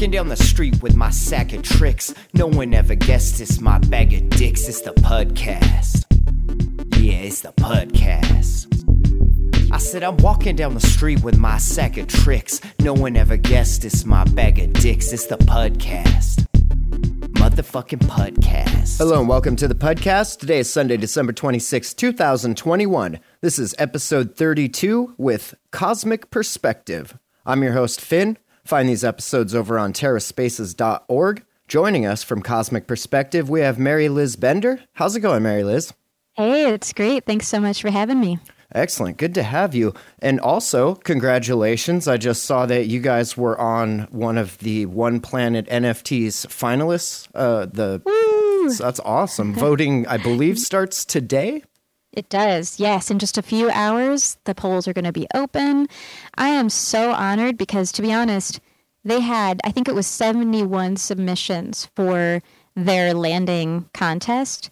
walking down the street with my sack of tricks. No one ever guessed it's my bag of dicks. It's the Pudcast. Yeah, it's the Pudcast. I said I'm walking down the street with my sack of tricks. No one ever guessed it's my bag of dicks. It's the Pudcast. Motherfucking Pudcast. Hello and welcome to the Pudcast. Today is Sunday, December 26, 2021. This is episode 32 with Cosmic Perspective. I'm your host, Finn. Find these episodes over on terraspaces.org. Joining us from Cosmic Perspective, we have MaryLiz Bender. How's it going, Mary Liz? Hey, it's great. Thanks so much for having me. Excellent. Good to have you. And also, congratulations. I just saw that you guys were on one of the One Planet NFTs finalists. Uh, the so that's awesome. Voting, I believe, starts today. It does. Yes, in just a few hours, the polls are going to be open. I am so honored because, to be honest, they had, I think it was 71 submissions for their landing contest.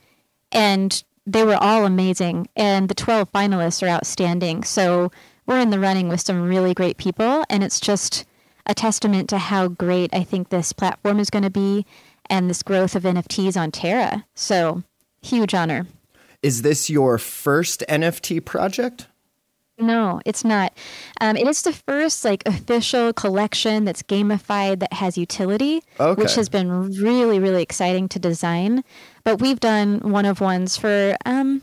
And they were all amazing. And the 12 finalists are outstanding. So we're in the running with some really great people. And it's just a testament to how great I think this platform is going to be and this growth of NFTs on Terra. So huge honor. Is this your first NFT project? No, it's not. Um, it is the first like official collection that's gamified that has utility, okay. which has been really, really exciting to design. But we've done one of ones for um,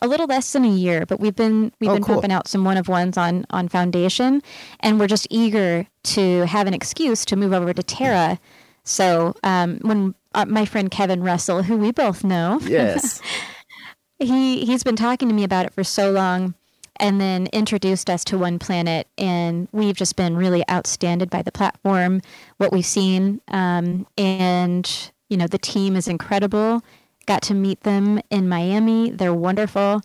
a little less than a year, but we've been we've oh, been cool. pumping out some one of ones on on Foundation, and we're just eager to have an excuse to move over to Terra. So um, when uh, my friend Kevin Russell, who we both know, yes. He he's been talking to me about it for so long and then introduced us to One Planet. And we've just been really outstanded by the platform, what we've seen. Um, and, you know, the team is incredible. Got to meet them in Miami. They're wonderful.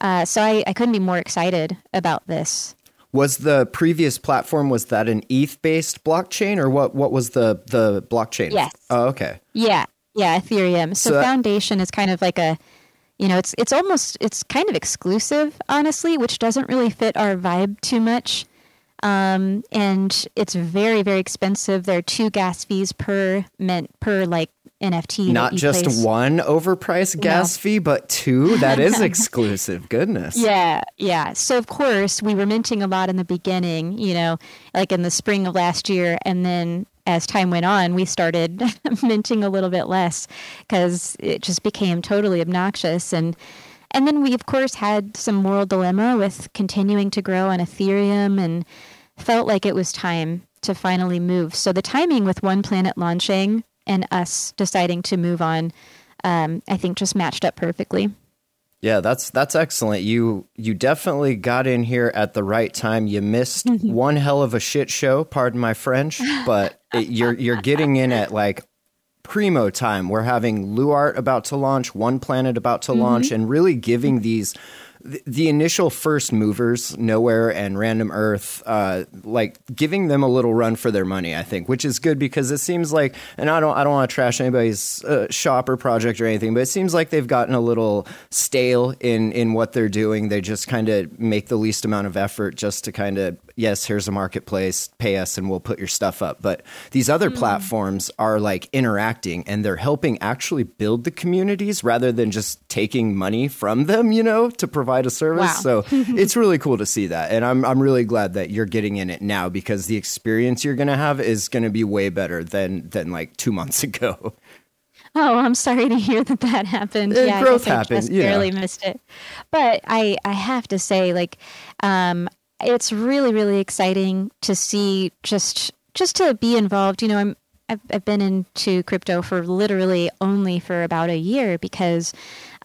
Uh, so I, I couldn't be more excited about this. Was the previous platform was that an ETH based blockchain or what what was the the blockchain? Yes. Oh, okay. Yeah. Yeah, Ethereum. So, so that, Foundation is kind of like a you know, it's it's almost it's kind of exclusive, honestly, which doesn't really fit our vibe too much. Um, and it's very very expensive. There are two gas fees per meant per like NFT. Not just place. one overpriced gas no. fee, but two. That is exclusive. Goodness. Yeah, yeah. So of course we were minting a lot in the beginning. You know, like in the spring of last year, and then as time went on, we started minting a little bit less because it just became totally obnoxious. And and then we of course had some moral dilemma with continuing to grow on Ethereum and felt like it was time to finally move. So the timing with One Planet launching and us deciding to move on, um, I think just matched up perfectly. Yeah, that's that's excellent. You you definitely got in here at the right time. You missed mm-hmm. one hell of a shit show, pardon my French, but it, you're you're getting in at like primo time. We're having Luart about to launch, One Planet about to mm-hmm. launch, and really giving these the, initial first movers, Knowhere and Random Earth, uh, like giving them a little run for their money, I think, which is good because it seems like, and I don't, I don't want to trash anybody's uh, shop or project or anything, but it seems like they've gotten a little stale in in what they're doing. They just kind of make the least amount of effort just to kind of yes, here's a marketplace, pay us and we'll put your stuff up. But these other mm. platforms are like interacting and they're helping actually build the communities rather than just taking money from them, you know, to provide a service. Wow. So it's really cool to see that. And I'm, I'm really glad that you're getting in it now because the experience you're going to have is going to be way better than, than like two months ago. Oh, I'm sorry to hear that that happened. Uh, yeah, growth happened. I just barely missed it. But I, I have to say, like, um, it's really really exciting to see just just to be involved. You know, I'm I've, I've been into crypto for literally only for about a year because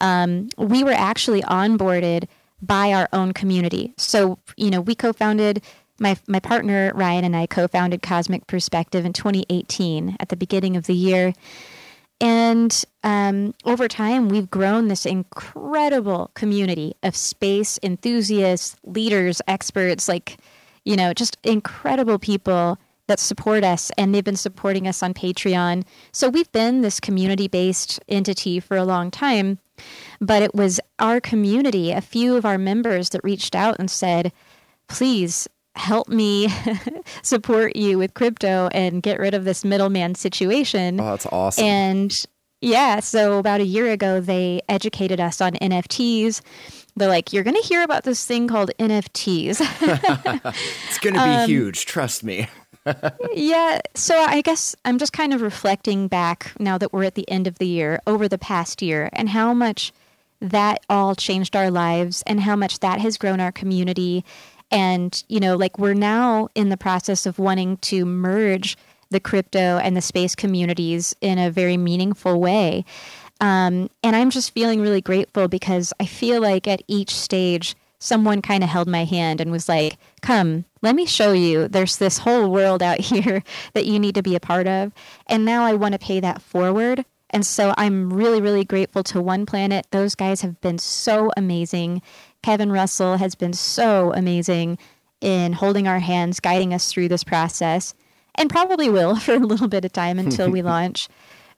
um, we were actually onboarded by our own community. So you know, we co-founded my my partner Ryan and I co-founded Cosmic Perspective in 2018 at the beginning of the year. And um, over time, we've grown this incredible community of space enthusiasts, leaders, experts, like, you know, just incredible people that support us. And they've been supporting us on Patreon. So we've been this community based entity for a long time. But it was our community, a few of our members that reached out and said, please help me support you with crypto and get rid of this middleman situation. Oh, that's awesome. And yeah, so about a year ago, they educated us on NFTs. They're like, you're going to hear about this thing called NFTs. it's going to be um, huge, trust me. Yeah, so I guess I'm just kind of reflecting back now that we're at the end of the year over the past year and how much that all changed our lives and how much that has grown our community. And, you know, like we're now in the process of wanting to merge the crypto and the space communities in a very meaningful way. Um, and I'm just feeling really grateful because I feel like at each stage, someone kind of held my hand and was like, Come, let me show you. There's this whole world out here that you need to be a part of. And now I want to pay that forward. And so I'm really, really grateful to One Planet. Those guys have been so amazing. Kevin Russell has been so amazing in holding our hands, guiding us through this process and probably will for a little bit of time until we launch.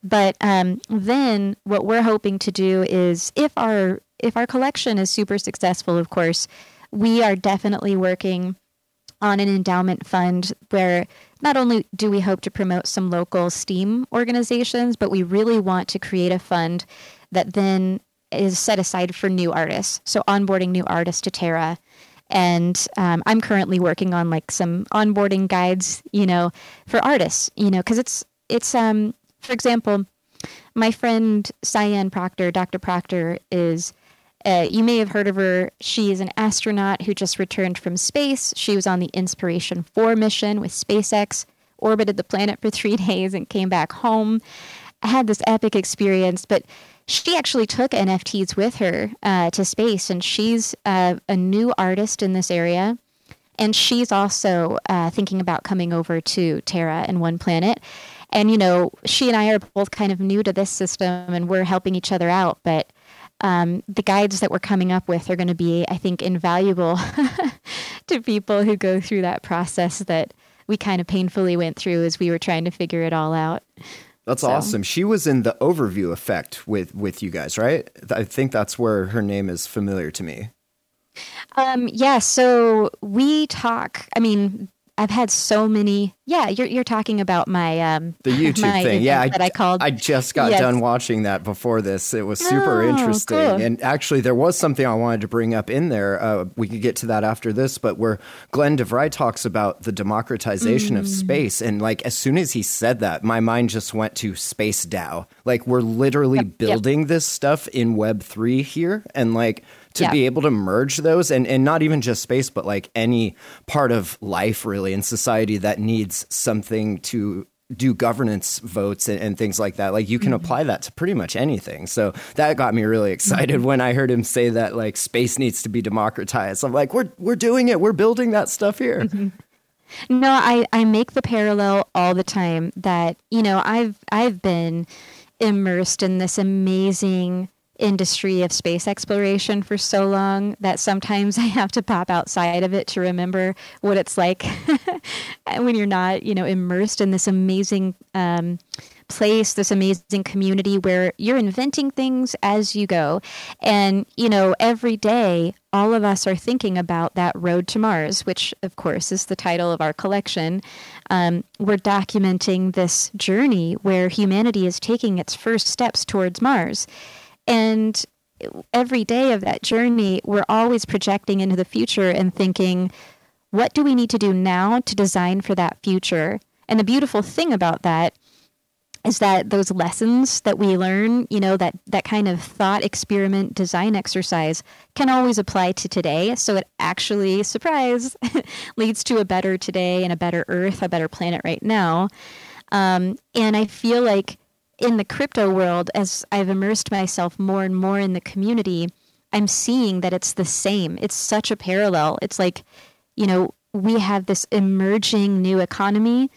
But um, then what we're hoping to do is if our if our collection is super successful, of course, we are definitely working on an endowment fund where not only do we hope to promote some local STEAM organizations, but we really want to create a fund that then is set aside for new artists. So onboarding new artists to Terra and um, i'm currently working on like some onboarding guides you know for artists you know because it's it's um for example my friend Sian Proctor dr proctor is uh, you may have heard of her. She is an astronaut who just returned from space. She was on the Inspiration 4 mission with SpaceX, orbited the planet for three days, and came back home. I had this epic experience, but she actually took NFTs with her uh, to space, and she's uh, a new artist in this area. And she's also uh, thinking about coming over to Terra and One Planet. And, you know, she and I are both kind of new to this system and we're helping each other out. But um, the guides that we're coming up with are going to be, I think, invaluable to people who go through that process that we kind of painfully went through as we were trying to figure it all out. That's so. awesome. She was in the overview effect with with you guys, right? I think that's where her name is familiar to me. Um, yeah, so we talk. I mean, I've had so many. Yeah, you're you're talking about my um the YouTube my thing. Yeah, I, that I called. I just got yes. done watching that before this. It was super oh, interesting. Cool. And actually, there was something I wanted to bring up in there. Uh, we could get to that after this, but where Glenn DeVry talks about the democratization mm. of space, and like as soon as he said that, my mind just went to space DAO. Like we're literally yep. building yep. this stuff in Web three here, and like to yeah. be able to merge those and, and not even just space, but like any part of life really in society that needs something to do governance votes and, and, things like that. Like you can mm-hmm. apply that to pretty much anything. So that got me really excited mm-hmm. when I heard him say that like space needs to be democratized. I'm like, we're we're doing it. We're building that stuff here. Mm-hmm. No, I, I make the parallel all the time that, you know, I've I've been immersed in this amazing industry of space exploration for so long that sometimes I have to pop outside of it to remember what it's like when you're not, you know, immersed in this amazing um, place, this amazing community where you're inventing things as you go. And, you know, every day, all of us are thinking about that road to Mars, which, of course, is the title of our collection. Um, we're documenting this journey where humanity is taking its first steps towards Mars. And every day of that journey, we're always projecting into the future and thinking, what do we need to do now to design for that future? And the beautiful thing about that is that those lessons that we learn, you know, that that kind of thought experiment design exercise can always apply to today. So it actually, surprise, leads to a better today and a better Earth, a better planet right now. Um, and I feel like in the crypto world, as I've immersed myself more and more in the community, I'm seeing that it's the same. It's such a parallel. It's like, you know, we have this emerging new economy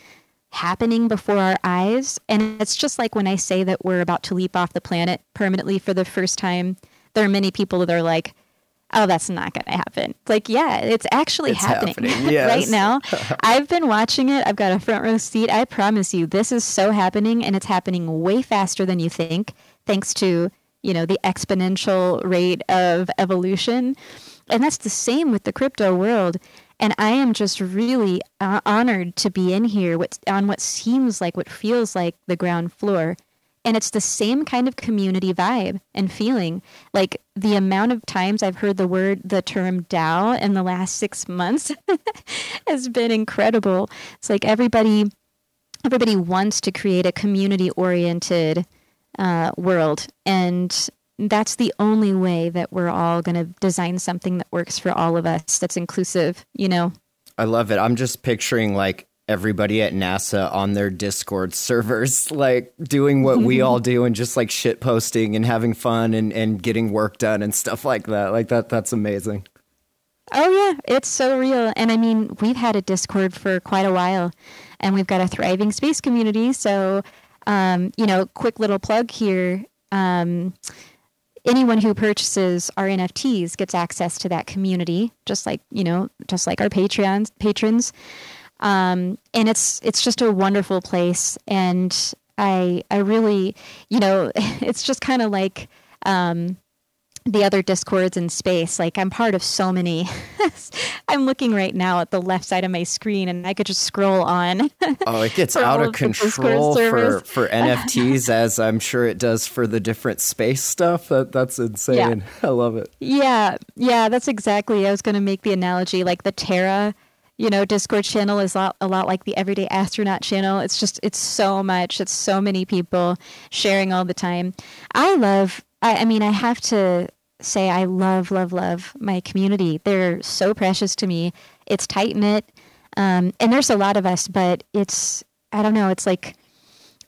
happening before our eyes. And it's just like when I say that we're about to leap off the planet permanently for the first time, there are many people that are like, oh, that's not going to happen. Like, yeah, it's actually it's happening, happening. Yes. right now. I've been watching it. I've got a front row seat. I promise you, this is so happening, and it's happening way faster than you think, thanks to you know the exponential rate of evolution. And that's the same with the crypto world. And I am just really uh, honored to be in here what, on what seems like, what feels like the ground floor. And it's the same kind of community vibe and feeling. Like the amount of times I've heard the word, the term DAO in the last six months has been incredible. It's like everybody, everybody wants to create a community oriented uh, world. And that's the only way that we're all going to design something that works for all of us that's inclusive you know i love it i'm just picturing like everybody at nasa on their discord servers like doing what we all do and just like shit posting and having fun and, and getting work done and stuff like that. Like that that's amazing. Oh yeah. It's so real. And i mean we've had a discord for quite a while and we've got a thriving space community. So um, you know quick little plug here um, anyone who purchases our NFTs gets access to that community, just like you know, just like our Patreons patrons. Um, and it's it's just a wonderful place, and I I really you know it's just kind of like um, the other discords in space. Like I'm part of so many. I'm looking right now at the left side of my screen, and I could just scroll on. oh, it gets out of control for for NFTs, as I'm sure it does for the different space stuff. That that's insane. Yeah. I love it. Yeah, yeah, that's exactly. I was going to make the analogy, like the Terra you know, Discord channel is a lot, a lot like the Everyday Astronaut channel. It's just, it's so much. It's so many people sharing all the time. I love I, I mean, I have to say I love, love, love my community. They're so precious to me. It's tight knit, um, and there's a lot of us, but it's I don't know. It's like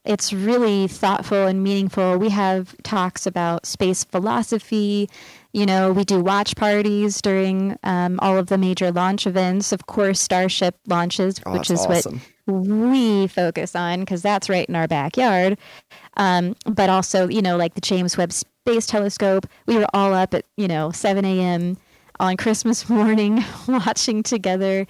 it's really thoughtful and meaningful. We have talks about space philosophy. You know, we do watch parties during um, all of the major launch events. Of course, Starship launches, oh, which is awesome. what we focus on because that's right in our backyard. Um, but also, you know, like the James Webb Space Telescope. We were all up at, you know, 7 a.m. on Christmas morning watching together.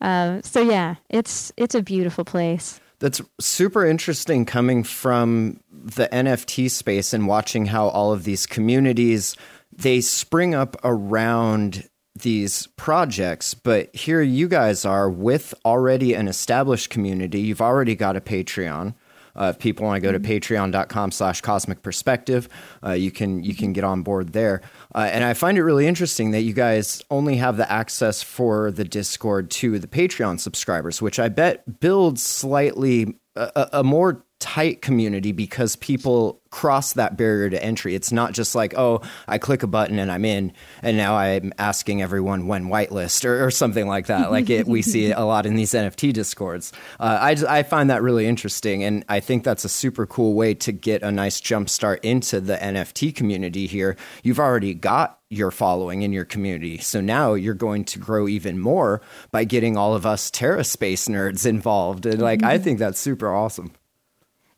Uh, so yeah, it's it's a beautiful place. That's super interesting coming from the NFT space and watching how all of these communities they spring up around these projects, but here you guys are with already an established community. You've already got a Patreon. Uh, if people want to go to mm-hmm. patreon.com slash cosmic perspective, uh, you can you can get on board there. Uh, and I find it really interesting that you guys only have the access for the Discord to the Patreon subscribers, which I bet builds slightly a, a more tight community because people cross that barrier to entry. It's not just like, oh, I click a button and I'm in, and now I'm asking everyone when whitelist or, or something like that. like it, we see a lot in these NFT discords. Uh, I, I find that really interesting, and I think that's a super cool way to get a nice jump start into the NFT community here. You've already got your following in your community. So now you're going to grow even more by getting all of us Terra Space nerds involved. And like, I think that's super awesome.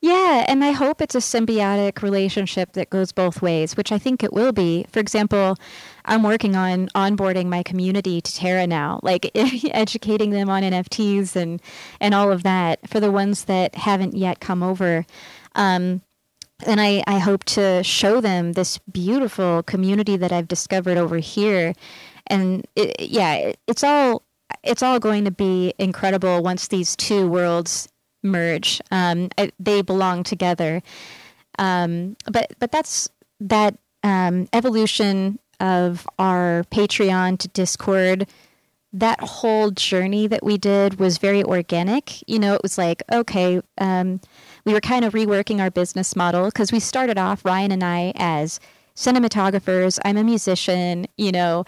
Yeah, and I hope it's a symbiotic relationship that goes both ways, which I think it will be. For example, I'm working on onboarding my community to Terra now, like educating them on NFTs and and all of that for the ones that haven't yet come over. Um, and I, I hope to show them this beautiful community that I've discovered over here. And it, yeah, it's all it's all going to be incredible once these two worlds merge. Um, they belong together. Um, but but that's that um, evolution of our Patreon to Discord. That whole journey that we did was very organic. You know, it was like okay, um, we were kind of reworking our business model because we started off Ryan and I as cinematographers. I'm a musician. You know,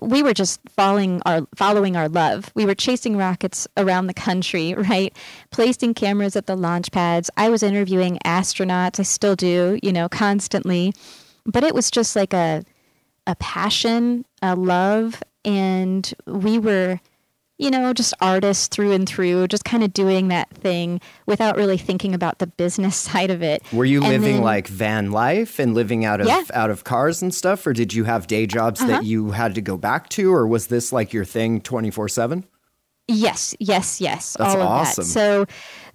we were just following our following our love. We were chasing rockets around the country, right? Placing cameras at the launch pads. I was interviewing astronauts. I still do, you know, constantly. But it was just like a a passion, a love, and we were you know, just artists through and through, just kind of doing that thing without really thinking about the business side of it. Were you and living then, like van life and living out of yeah. out of cars and stuff, or did you have day jobs uh-huh. that you had to go back to, or was this like your thing twenty four seven? Yes, yes, yes. That's all of awesome. That. So,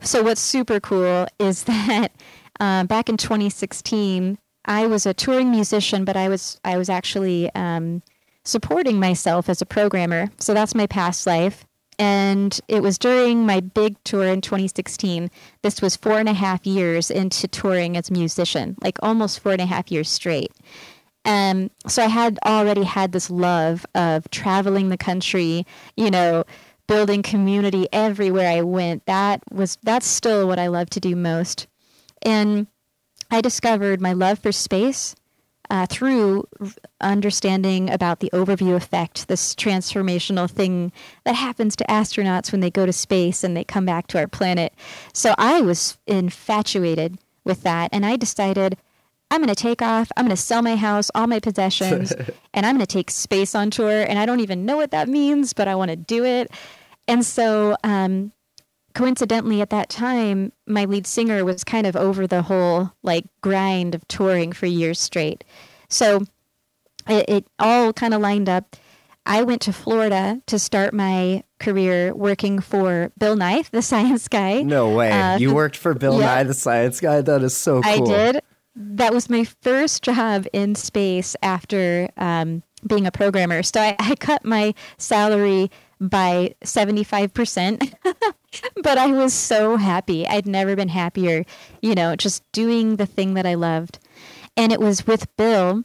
so what's super cool is that uh, back in 2016, I was a touring musician, but I was I was actually um, supporting myself as a programmer. So that's my past life. And it was during my big tour in 2016. This was four and a half years into touring as a musician, like almost four and a half years straight. Um, so I had already had this love of traveling the country, you know, building community everywhere I went. That was that's still what I love to do most. And I discovered my love for space uh, through understanding about the overview effect, this transformational thing that happens to astronauts when they go to space and they come back to our planet. So I was infatuated with that, and I decided I'm going to take off. I'm going to sell my house, all my possessions, and I'm going to take space on tour. And I don't even know what that means, but I want to do it. And so, um, coincidentally, at that time, my lead singer was kind of over the whole like grind of touring for years straight. So it, it all kind of lined up. I went to Florida to start my career working for Bill Nye, the science guy. No way. Uh, you worked for Bill yeah, Nye, the science guy? That is so cool. I did that was my first job in space after um, being a programmer. So I, I cut my salary by 75%. but I was so happy. I'd never been happier, you know, just doing the thing that I loved. And it was with Bill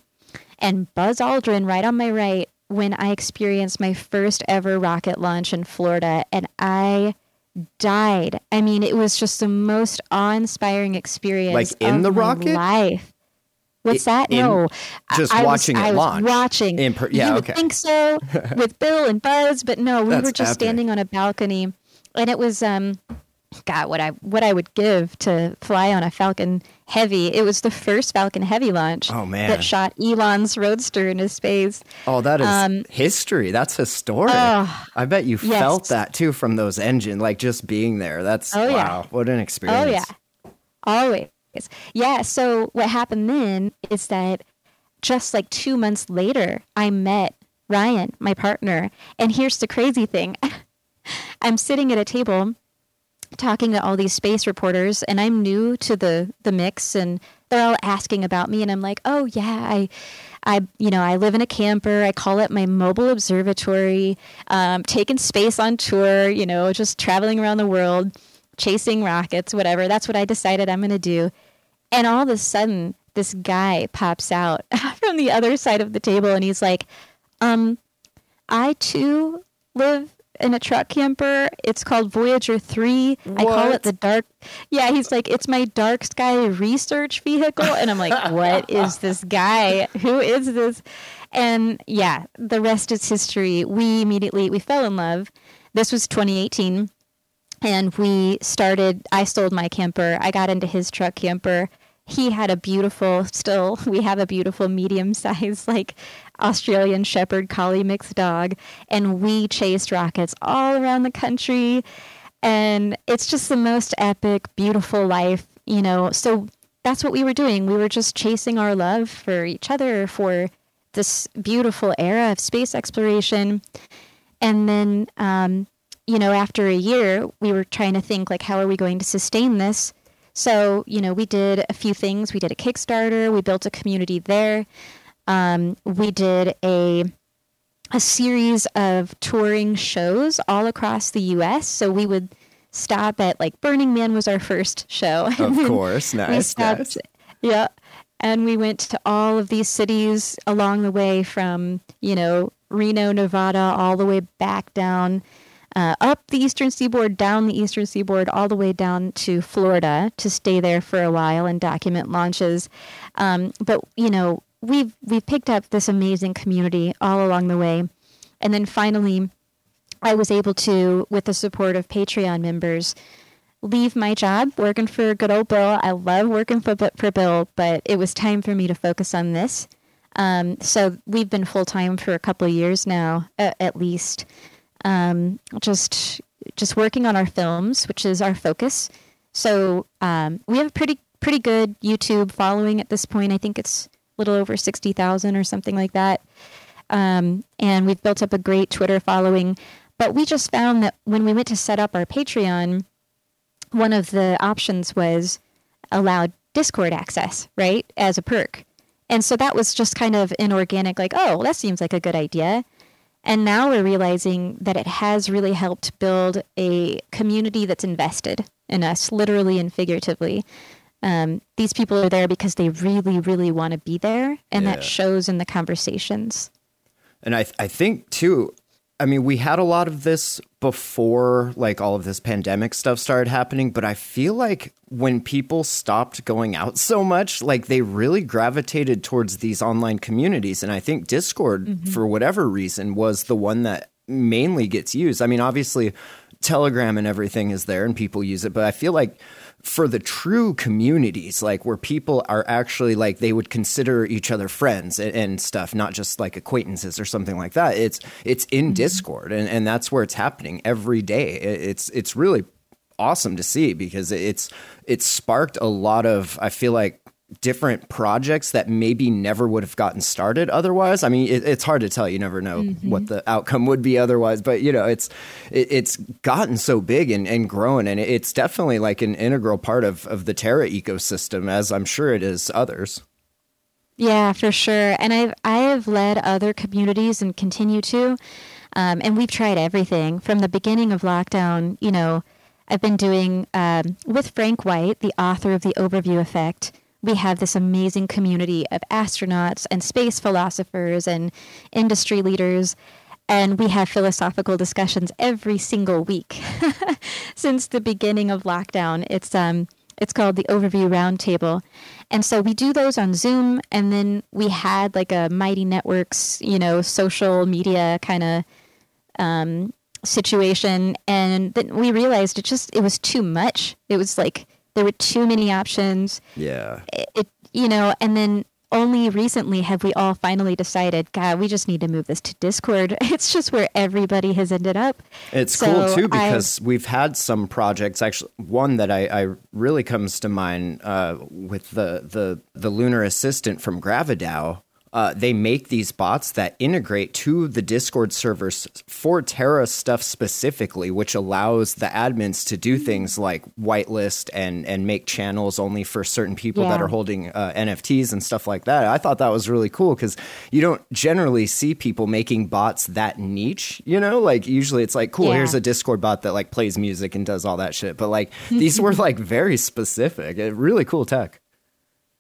and Buzz Aldrin right on my right when I experienced my first ever rocket launch in Florida. And I died. I mean, it was just the most awe-inspiring experience. Like in the rocket, life. What's that? In, no, just I watching was, it I launch. Was watching. In per, yeah, you okay. think so with Bill and Buzz, but no, we That's were just epic. standing on a balcony, and it was um, God, what I what I would give to fly on a Falcon Heavy. It was the first Falcon Heavy launch. Oh man, that shot Elon's Roadster into space. Oh, that is um, history. That's historic. Oh, I bet you yes. felt that too from those engine, like just being there. That's oh, wow, yeah. what an experience. Oh yeah, always. Yeah. So what happened then is that just like two months later, I met Ryan, my partner, and here's the crazy thing. I'm sitting at a table talking to all these space reporters and I'm new to the the mix and they're all asking about me and I'm like, "Oh yeah, I I you know, I live in a camper. I call it my mobile observatory. Um taking space on tour, you know, just traveling around the world, chasing rockets, whatever. That's what I decided I'm going to do." And all of a sudden, this guy pops out from the other side of the table and he's like, "Um I too live in a truck camper. It's called Voyager 3. What? I call it the dark. Yeah, he's like, it's my dark sky research vehicle. And I'm like, what is this guy? Who is this? And yeah, the rest is history. We immediately, we fell in love. This was 2018. And we started, I sold my camper. I got into his truck camper. He had a beautiful still we have a beautiful medium sized like australian shepherd collie mixed dog. And we chased rockets all around the country. And it's just the most epic beautiful life you know. So that's what we were doing. We were just chasing our love for each other for this beautiful era of space exploration. And then um, you know after a year we were trying to think like how are we going to sustain this so, you know, we did a few things. We did a Kickstarter, we built a community there. Um, we did a a series of touring shows all across the US. So we would stop at like Burning Man was our first show. Of course, nice, stopped, nice. Yeah. And we went to all of these cities along the way from, you know, Reno, Nevada, all the way back down uh, up the eastern seaboard, down the eastern seaboard, all the way down to Florida to stay there for a while and document launches. Um, but you know, we've we've picked up this amazing community all along the way, and then finally, I was able to, with the support of Patreon members, leave my job working for good old Bill. I love working for for Bill, but it was time for me to focus on this. Um, so we've been full time for a couple of years now, at, at least um, just just working on our films, which is our focus. So um, we have a pretty pretty good YouTube following at this point. I think it's a little over sixty thousand or something like that. Um, and we've built up a great Twitter following. But we just found that when we went to set up our Patreon, one of the options was allowed Discord access, right, as a perk. And so that was just kind of inorganic, like, oh, that seems like a good idea. And now we're realizing that it has really helped build a community that's invested in us, literally and figuratively. Um, these people are there because they really, really want to be there, and yeah. that shows in the conversations. And I, th- I think too, I mean, we had a lot of this before like all of this pandemic stuff started happening, but I feel like when people stopped going out so much, like they really gravitated towards these online communities. And I think Discord, mm-hmm. for whatever reason, was the one that mainly gets used. I mean, obviously, Telegram and everything is there and people use it, but I feel like for the true communities, like where people are actually like they would consider each other friends and, and stuff, not just like acquaintances or something like that. It's it's in mm-hmm. Discord, and, and that's where it's happening every day. It's it's really awesome to see because it's it's sparked a lot of I feel like different projects that maybe never would have gotten started otherwise. I mean, it, it's hard to tell. You never know mm-hmm. what the outcome would be otherwise. But you know, it's it, it's gotten so big and, and growing, and it's definitely like an integral part of of the Terra ecosystem, as I'm sure it is others. Yeah, for sure. And I've I have led other communities and continue to, um, and we've tried everything from the beginning of lockdown. You know. I've been doing um, with Frank White, the author of the Overview Effect we have this amazing community of astronauts and space philosophers and industry leaders. And we have philosophical discussions every single week since the beginning of lockdown. It's um, it's called the Overview Roundtable, and so we do those on Zoom. And then we had like a Mighty Networks, you know, social media kind of um, situation, and then we realized it just it was too much. It was like there were too many options. Yeah. It, it, you know, and then only recently have we all finally decided, God, we just need to move this to Discord. It's just where everybody has ended up. It's so cool too because I, we've had some projects. Actually, one that I, I really comes to mind uh, with the the the lunar assistant from Gravidao uh, they make these bots that integrate to the Discord servers for Terra stuff specifically, which allows the admins to do things like whitelist and and make channels only for certain people yeah. that are holding uh, NFTs and stuff like that. I thought that was really cool because you don't generally see people making bots that niche. You know, like usually it's like, cool, yeah. here's a Discord bot that like plays music and does all that shit. But like these were like very specific, really cool tech.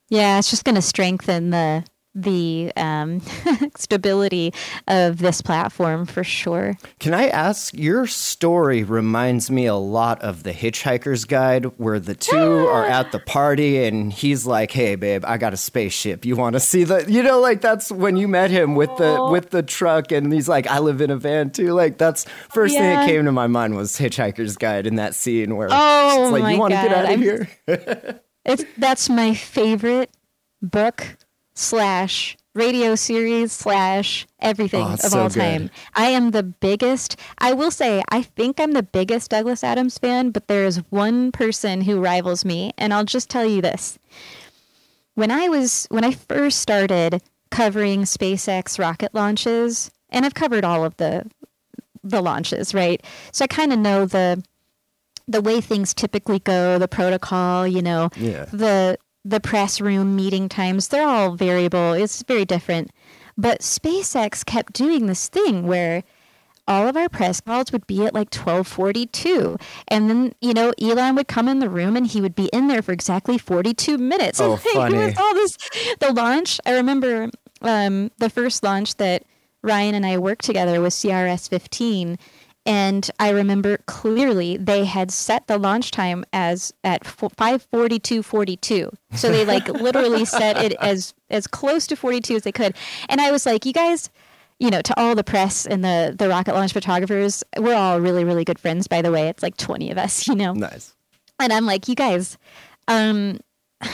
Yeah, it's just going to strengthen the the um, stability of this platform for sure. Can I ask? Your story reminds me a lot of the Hitchhiker's Guide, where the two are at the party and he's like, "Hey, babe, I got a spaceship. You want to see the?" You know, like that's when you met him with the with the truck, and he's like, "I live in a van too." Like that's first yeah. thing that came to my mind was Hitchhiker's Guide in that scene where oh it's like, "You want to get out of I'm, here." it's that's my favorite book slash radio series slash everything oh, of so all time. I am the biggest. I will say, I think I'm the biggest Douglas Adams fan, but there is one person who rivals me, and I'll just tell you this. When I was when I first started covering SpaceX rocket launches, and I've covered all of the the launches, right? So I kind of know the the way things typically go, the protocol, you know, yeah. the the press room meeting times, they're all variable. It's very different. But SpaceX kept doing this thing where all of our press calls would be at like 1242 and then you know elon would come in the room and he would be in there for exactly 42 minutes oh, funny. was all this the launch i remember um, the first launch that ryan and i worked together was crs 15 and I remember clearly they had set the launch time as at 5:42:42. So they like literally set it as as close to 42 as they could. And I was like, "You guys, you know, to all the press and the the rocket launch photographers, we're all really really good friends by the way. It's like 20 of us, you know." Nice. And I'm like, "You guys, um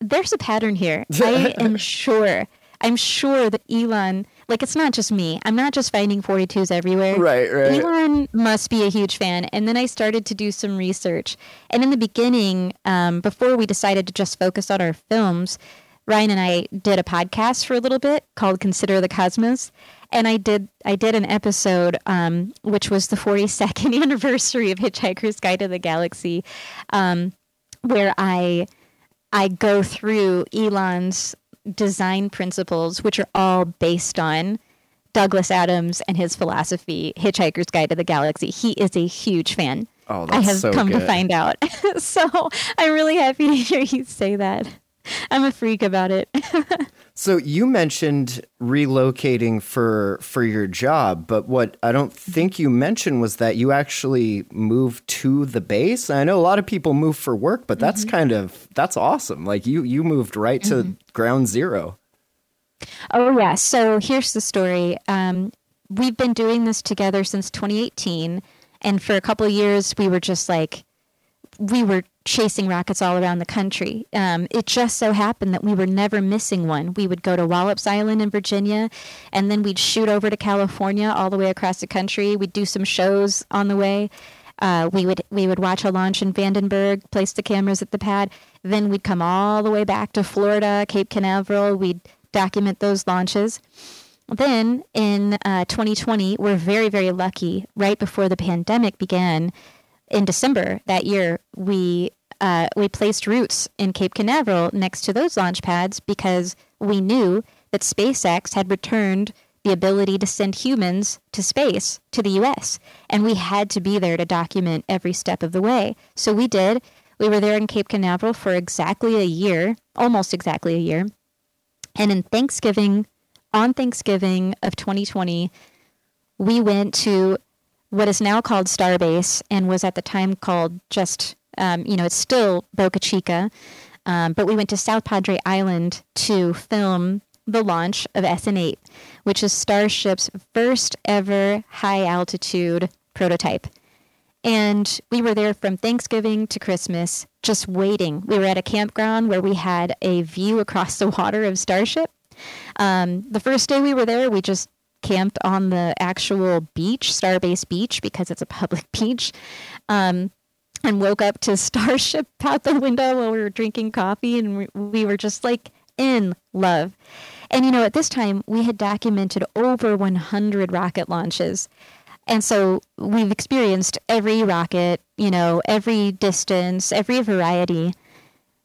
there's a pattern here. I am sure. I'm sure that Elon like it's not just me. I'm not just finding 42s everywhere. Right, right. Elon must be a huge fan. And then I started to do some research. And in the beginning, um, before we decided to just focus on our films, Ryan and I did a podcast for a little bit called Consider the Cosmos. And I did I did an episode um, which was the 42nd anniversary of Hitchhiker's Guide to the Galaxy, um, where I I go through Elon's design principles, which are all based on Douglas Adams and his philosophy, Hitchhiker's Guide to the Galaxy. He is a huge fan. Oh, I have so come good. to find out. so I'm really happy to hear you say that. I'm a freak about it. So you mentioned relocating for for your job, but what I don't think you mentioned was that you actually moved to the base. I know a lot of people move for work, but that's kind of that's awesome. Like you you moved right to ground zero. Oh, yeah. So here's the story. Um, we've been doing this together since 2018. And for a couple of years, we were just like, we were chasing rockets all around the country. Um, it just so happened that we were never missing one. We would go to Wallops Island in Virginia, and then we'd shoot over to California all the way across the country. We'd do some shows on the way. Uh, we would we would watch a launch in Vandenberg, place the cameras at the pad. Then we'd come all the way back to Florida, Cape Canaveral. We'd document those launches. Then in uh, 2020, we're very very lucky. Right before the pandemic began, in December that year, we uh, we placed roots in Cape Canaveral next to those launch pads because we knew that SpaceX had returned the ability to send humans to space to the U.S. and we had to be there to document every step of the way. So we did. We were there in Cape Canaveral for exactly a year, almost exactly a year. And in Thanksgiving, on Thanksgiving of 2020, we went to what is now called Starbase and was at the time called just, um, you know, it's still Boca Chica. Um, but we went to South Padre Island to film the launch of SN8, which is Starship's first ever high altitude prototype. And we were there from Thanksgiving to Christmas, just waiting. We were at a campground where we had a view across the water of Starship. Um, the first day we were there, we just camped on the actual beach, Starbase Beach, because it's a public beach, um, and woke up to Starship out the window while we were drinking coffee, and we, we were just like in love. And you know, at this time, we had documented over 100 rocket launches. And so we've experienced every rocket, you know, every distance, every variety.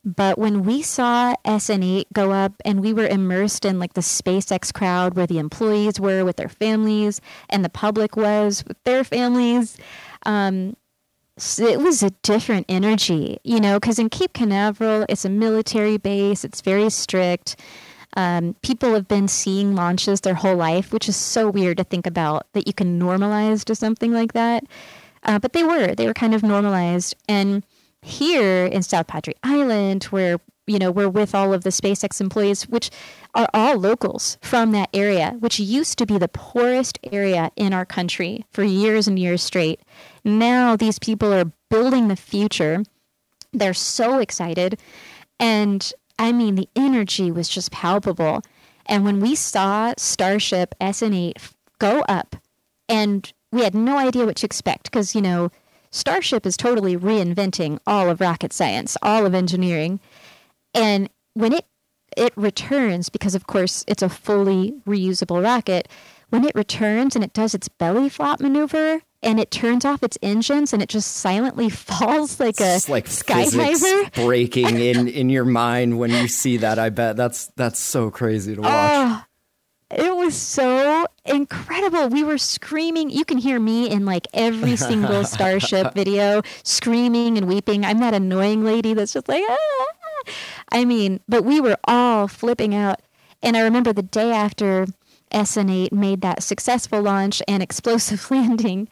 But when we saw SN8 go up and we were immersed in like the SpaceX crowd where the employees were with their families and the public was with their families, um, it was a different energy, you know, because in Cape Canaveral, it's a military base, it's very strict. Um, people have been seeing launches their whole life, which is so weird to think about that you can normalize to something like that. Uh, but they were, they were kind of normalized. And here in South Padre Island, where you know we're with all of the SpaceX employees, which are all locals from that area, which used to be the poorest area in our country for years and years straight. Now these people are building the future. They're so excited, and I mean the energy was just palpable. And when we saw Starship SN8 go up, and we had no idea what to expect because you know Starship is totally reinventing all of rocket science, all of engineering. And when it it returns because of course it's a fully reusable rocket, when it returns and it does its belly flop maneuver and it turns off its engines and it just silently falls like a It's like skydiver. breaking in in your mind when you see that. I bet that's that's so crazy to watch. Oh, it was so incredible. We were screaming. You can hear me in like every single Starship video, screaming and weeping. I'm that annoying lady that's just like, ah. I mean, but we were all flipping out. And I remember the day after SN8 made that successful launch and explosive landing,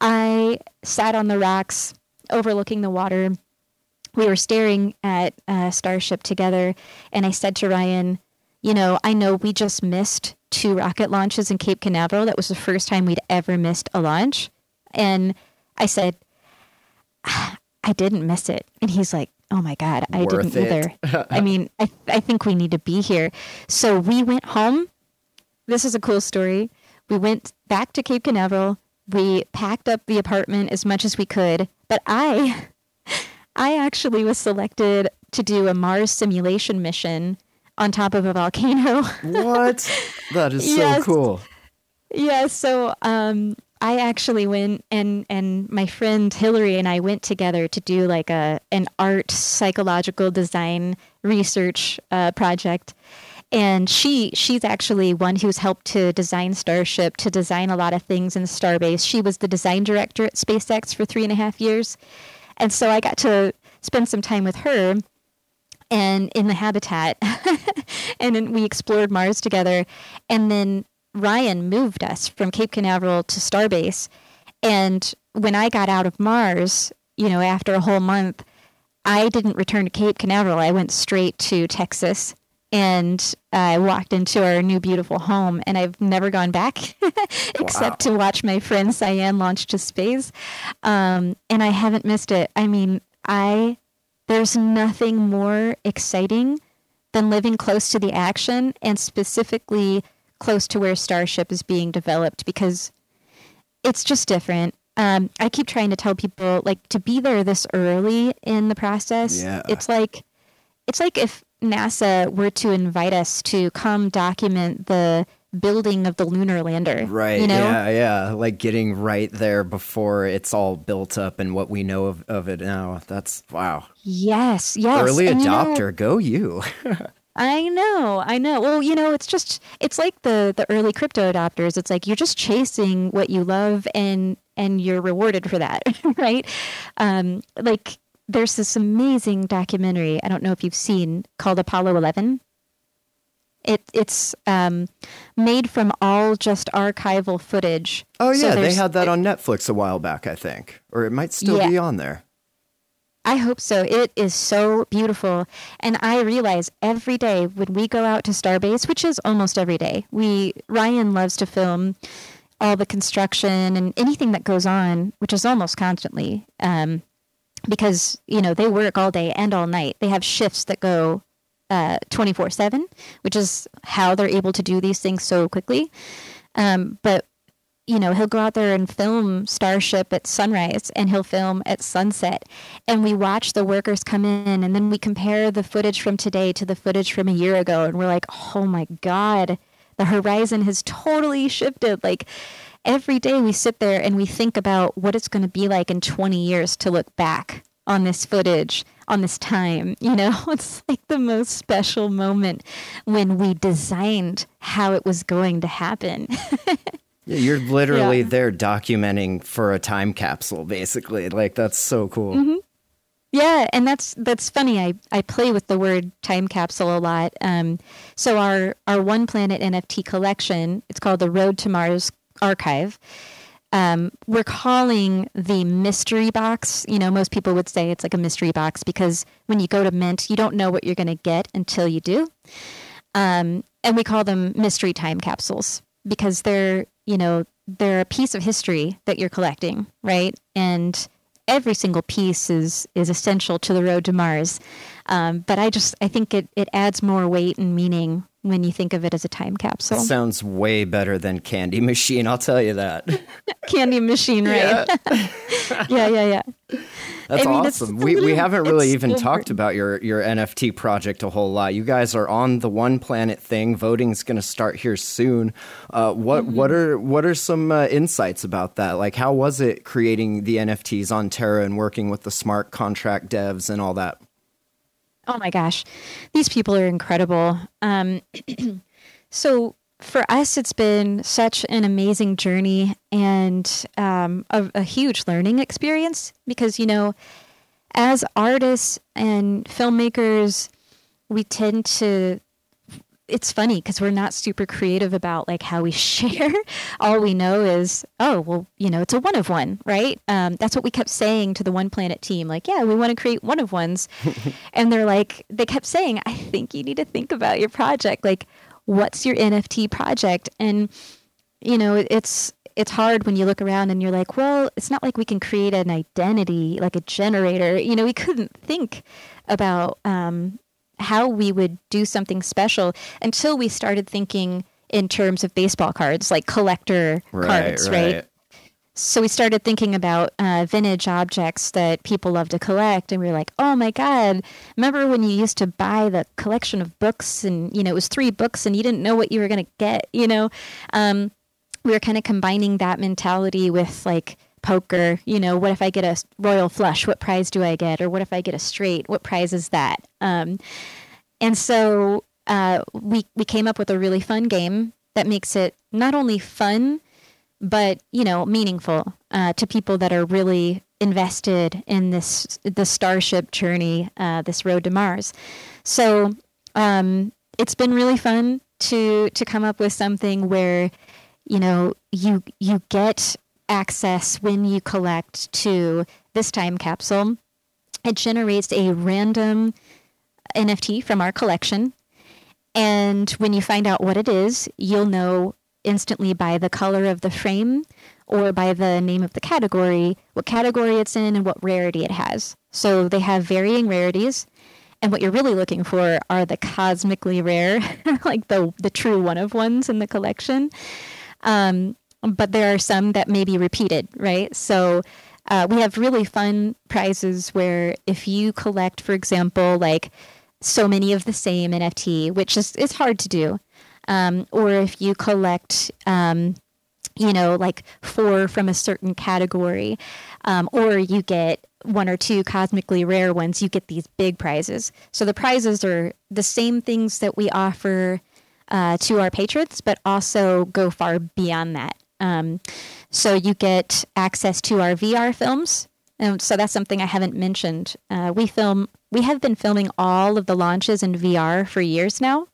I sat on the rocks overlooking the water. We were staring at uh, Starship together, and I said to Ryan, you know, I know we just missed two rocket launches in Cape Canaveral. That was the first time we'd ever missed a launch. And I said, I didn't miss it. And he's like, oh my God, I Worth didn't it. either. I mean, I, I think we need to be here. So we went home. This is a cool story. We went back to Cape Canaveral. We packed up the apartment as much as we could. But I, I actually was selected to do a Mars simulation mission on top of a volcano. What? That is so Yes. cool. yeah, so um, I actually went and and my friend Hillary and I went together to do like a an art psychological design research uh, project, and she she's actually one who's helped to design Starship, to design a lot of things in Starbase. She was the design director at SpaceX for three and a half years, and so I got to spend some time with her and in the habitat, and then we explored Mars together, and then Ryan moved us from Cape Canaveral to Starbase, and when I got out of Mars, you know, after a whole month, I didn't return to Cape Canaveral. I went straight to Texas and I walked into our new beautiful home, and I've never gone back except wow. to watch my friend Sian launch to space. Um, and I haven't missed it. I mean, I there's nothing more exciting than living close to the action and specifically close to where Starship is being developed because it's just different. Um, I keep trying to tell people like to be there this early in the process. Yeah. It's like it's like if NASA were to invite us to come document the building of the lunar lander. Right. You know? Yeah, yeah. Like getting right there before it's all built up and what we know of, of it now. That's wow. Yes, yes. Early and adopter, you know, go you. I know, I know. Well, you know, it's just it's like the the early crypto adopters. It's like you're just chasing what you love and and you're rewarded for that, right? Um, like there's this amazing documentary. I don't know if you've seen called Apollo 11. It it's um, made from all just archival footage. Oh yeah, so they had that on Netflix a while back, I think, or it might still yeah. be on there. I hope so. It is so beautiful, and I realize every day when we go out to Starbase, which is almost every day, we Ryan loves to film all the construction and anything that goes on, which is almost constantly. Um, because you know they work all day and all night. They have shifts that go twenty four seven, which is how they're able to do these things so quickly. Um, but you know he'll go out there and film Starship at sunrise, and he'll film at sunset, and we watch the workers come in, and then we compare the footage from today to the footage from a year ago, and we're like, oh my god, the horizon has totally shifted. Like every day we sit there and we think about what it's going to be like in 20 years to look back on this footage, on this time. You know, it's like the most special moment when we designed how it was going to happen. you're literally yeah. there documenting for a time capsule, basically. Like, that's so cool. Mm-hmm. Yeah, and that's that's funny. I, I play with the word time capsule a lot. Um, so our our one planet NFT collection, it's called the Road to Mars archive. Um, we're calling the mystery box. You know, most people would say it's like a mystery box because when you go to Mint, you don't know what you're going to get until you do. Um, and we call them mystery time capsules because they're, you know, they're a piece of history that you're collecting, right? And every single piece is is essential to the road to Mars. Um, but I just I think it it adds more weight and meaning when you think of it as a time capsule. That sounds way better than Candy Machine, I'll tell you that. candy Machine, right? Yeah, yeah, yeah. yeah. That's I mean, awesome. We we haven't really even different. talked about your your NFT project a whole lot. You guys are on the One Planet thing. Voting's going to start here soon. Uh, what mm-hmm. what are what are some uh, insights about that? Like, how was it creating the NFTs on Terra and working with the smart contract devs and all that? Oh my gosh, these people are incredible. Um, so for us, it's been such an amazing journey and um, a, a huge learning experience because, you know, as artists and filmmakers, we tend to it's funny because we're not super creative about like how we share. All we know is, oh, well, you know, it's a one of one, right? Um, that's what we kept saying to the One Planet team. Like, yeah, we want to create one of ones, and they're like, they kept saying, I think you need to think about your project. Like, what's your NFT project? And you know, it's it's hard when you look around and you're like, well, it's not like we can create an identity like a generator. You know, we couldn't think about um, how we would do something special until we started thinking in terms of baseball cards, like collector right, cards, right. right? So we started thinking about uh, vintage objects that people love to collect, and we were like, "Oh my god! Remember when you used to buy the collection of books, and you know it was three books, and you didn't know what you were going to get? You know, um, we were kind of combining that mentality with like poker. You know, what if I get a royal flush? What prize do I get? Or what if I get a straight? What prize is that? Um, and so uh, we we came up with a really fun game that makes it not only fun but you know meaningful uh, to people that are really invested in this the starship journey, uh, this road to Mars. So um, it's been really fun to to come up with something where you know you you get access when you collect to this time capsule. It generates a random NFT from our collection. And when you find out what it is, you'll know instantly by the color of the frame or by the name of the category, what category it's in and what rarity it has. So they have varying rarities. And what you're really looking for are the cosmically rare, like the the true one of ones in the collection. Um, but there are some that may be repeated, right? So uh, we have really fun prizes where if you collect, for example, like so many of the same NFT, which is is hard to do, um, or if you collect. Um, you know, like four from a certain category, um, or you get one or two cosmically rare ones, you get these big prizes. So the prizes are the same things that we offer uh, to our patrons, but also go far beyond that. Um, so you get access to our VR films. And so that's something I haven't mentioned. Uh, we film, we have been filming all of the launches in VR for years now.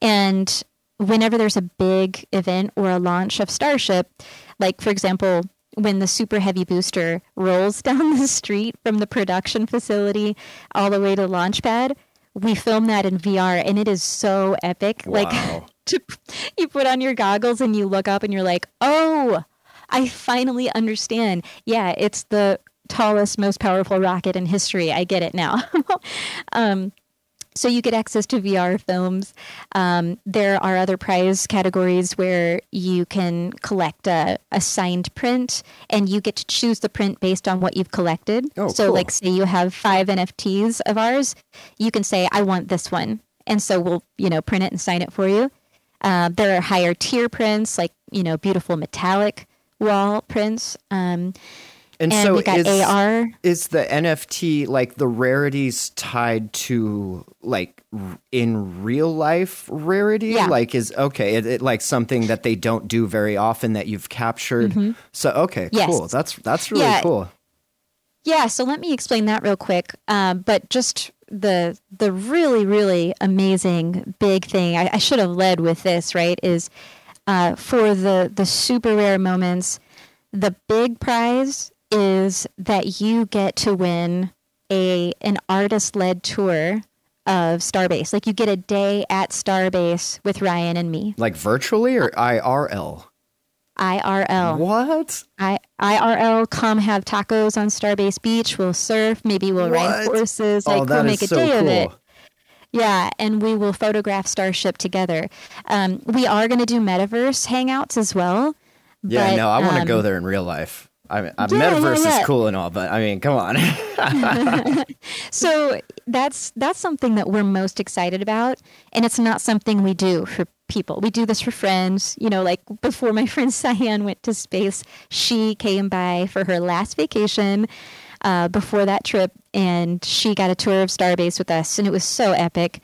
And whenever there's a big event or a launch of Starship, like for example, when the super heavy booster rolls down the street from the production facility all the way to launch pad, we film that in VR and it is so epic. Wow. Like to, you put on your goggles and you look up and you're like, "Oh, I finally understand. Yeah, it's the tallest, most powerful rocket in history. I get it now." um, so you get access to VR films. Um, there are other prize categories where you can collect a, a, signed print, and you get to choose the print based on what you've collected. Oh, so, cool. like, say you have five NFTs of ours, you can say, "I want this one," and so we'll, you know, print it and sign it for you. Uh, there are higher tier prints, like you know, beautiful metallic wall prints. Um, And, and so we got is, AR. is the NFT like the rarities tied to like r- in real life rarity? Yeah. Like is okay, it, it like something that they don't do very often that you've captured. So okay, Mm-hmm. Yes. cool. That's that's really Yeah. cool. Yeah, so let me explain that real quick. Um, but just the the really really amazing big thing I, I should have led with this right is uh, for the the super rare moments. The big prize is that you get to win a an artist led tour of Starbase. Like you get a day at Starbase with Ryan and me. Like virtually or IRL? IRL. What? I, IRL, come have tacos on Starbase Beach. We'll surf. Maybe we'll ride What? horses. oh, Like that we'll is make a so day cool. of it. Yeah, and we will photograph Starship together. Um, we are going to do metaverse hangouts as well. Yeah, but, no, I want to um, go there in real life. I mean, uh, Yeah, yeah, metaverse yeah. is cool and all, but I mean, come on. So that's that's something that we're most excited about, and it's not something we do for people. We do this for friends. You know, like before my friend Sian went to space, she came by for her last vacation. Uh, before that trip, and she got a tour of Starbase with us, and it was so epic.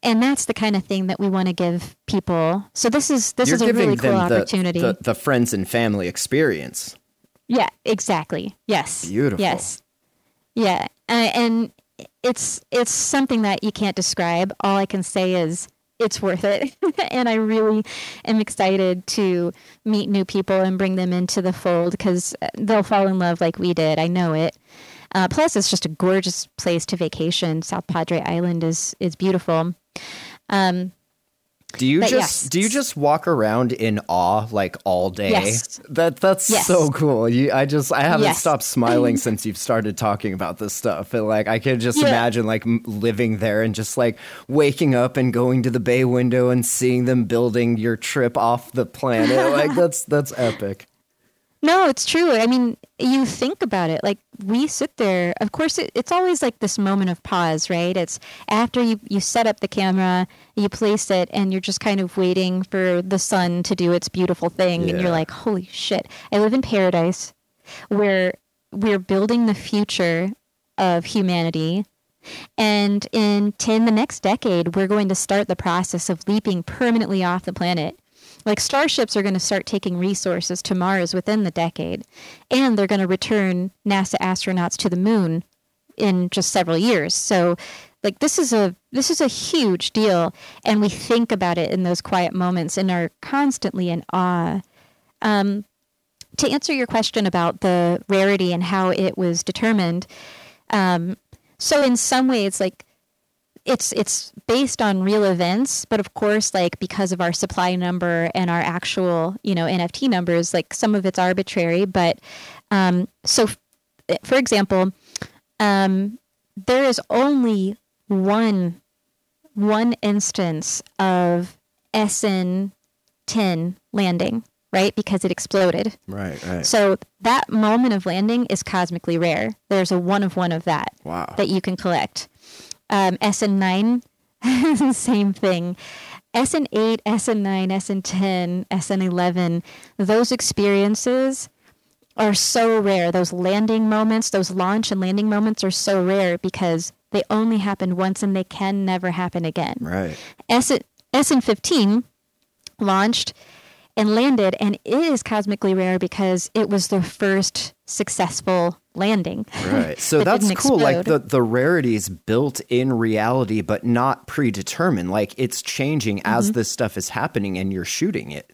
And that's the kind of thing that we want to give people. So this is this You're is a really cool the, opportunity. the the friends and family experience. Yeah, exactly. Yes. Beautiful. Yes. Yeah, uh, and it's it's something that you can't describe. All I can say is it's worth it, and I really am excited to meet new people and bring them into the fold because they'll fall in love like we did. I know it. Uh, plus, it's just a gorgeous place to vacation. South Padre Island is is beautiful. Um, Do you But just yes. do you just walk around in awe like all day? Yes. That that's Yes. so cool. You I just I haven't Yes. stopped smiling since you've started talking about this stuff. And like I can just Yeah. imagine like living there and just like waking up and going to the bay window and seeing them building your trip off the planet. like that's that's epic. No, it's true. I mean, you think about it. Like we sit there. Of course, it, it's always like this moment of pause, right? It's after you you set up the camera, you place it, and you're just kind of waiting for the sun to do its beautiful thing, and you're like, "Holy shit! I live in paradise, where we're building the future of humanity." And in 10, the next decade, we're going to start the process of leaping permanently off the planet. Like starships are going to start taking resources to Mars within the decade, and they're going to return NASA astronauts to the moon in just several years. So like this is a this is a huge deal and we think about it in those quiet moments and are constantly in awe. Um, to answer your question about the rarity and how it was determined um, so in some ways like it's it's based on real events but of course like because of our supply number and our actual you know nft numbers like some of it's arbitrary but um, so for example um, there is only one one instance of SN 10 landing, right? Because it exploded. Right, right. So that moment of landing is cosmically rare. There's a one of one of that wow. that you can collect. Um, SN 9, same thing. SN 8, SN 9, SN 10, SN 11, those experiences are so rare. Those landing moments, those launch and landing moments are so rare because they only happen once and they can never happen again. Right. SN 15 launched and landed, and it is cosmically rare because it was the first successful landing. Right. So that that's cool. Like the, the rarity is built in reality, but not predetermined. Like it's changing mm-hmm. as this stuff is happening and you're shooting it.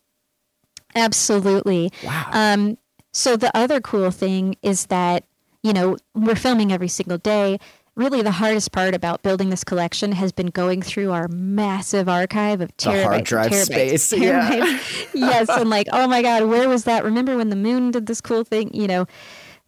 Absolutely. Wow. Um, so the other cool thing is that, you know, we're filming every single day. Really, the hardest part about building this collection has been going through our massive archive of terabytes, the hard drive terabytes, space. Terabytes. Yeah. yes, and like, oh my God, where was that? Remember when the moon did this cool thing? You know,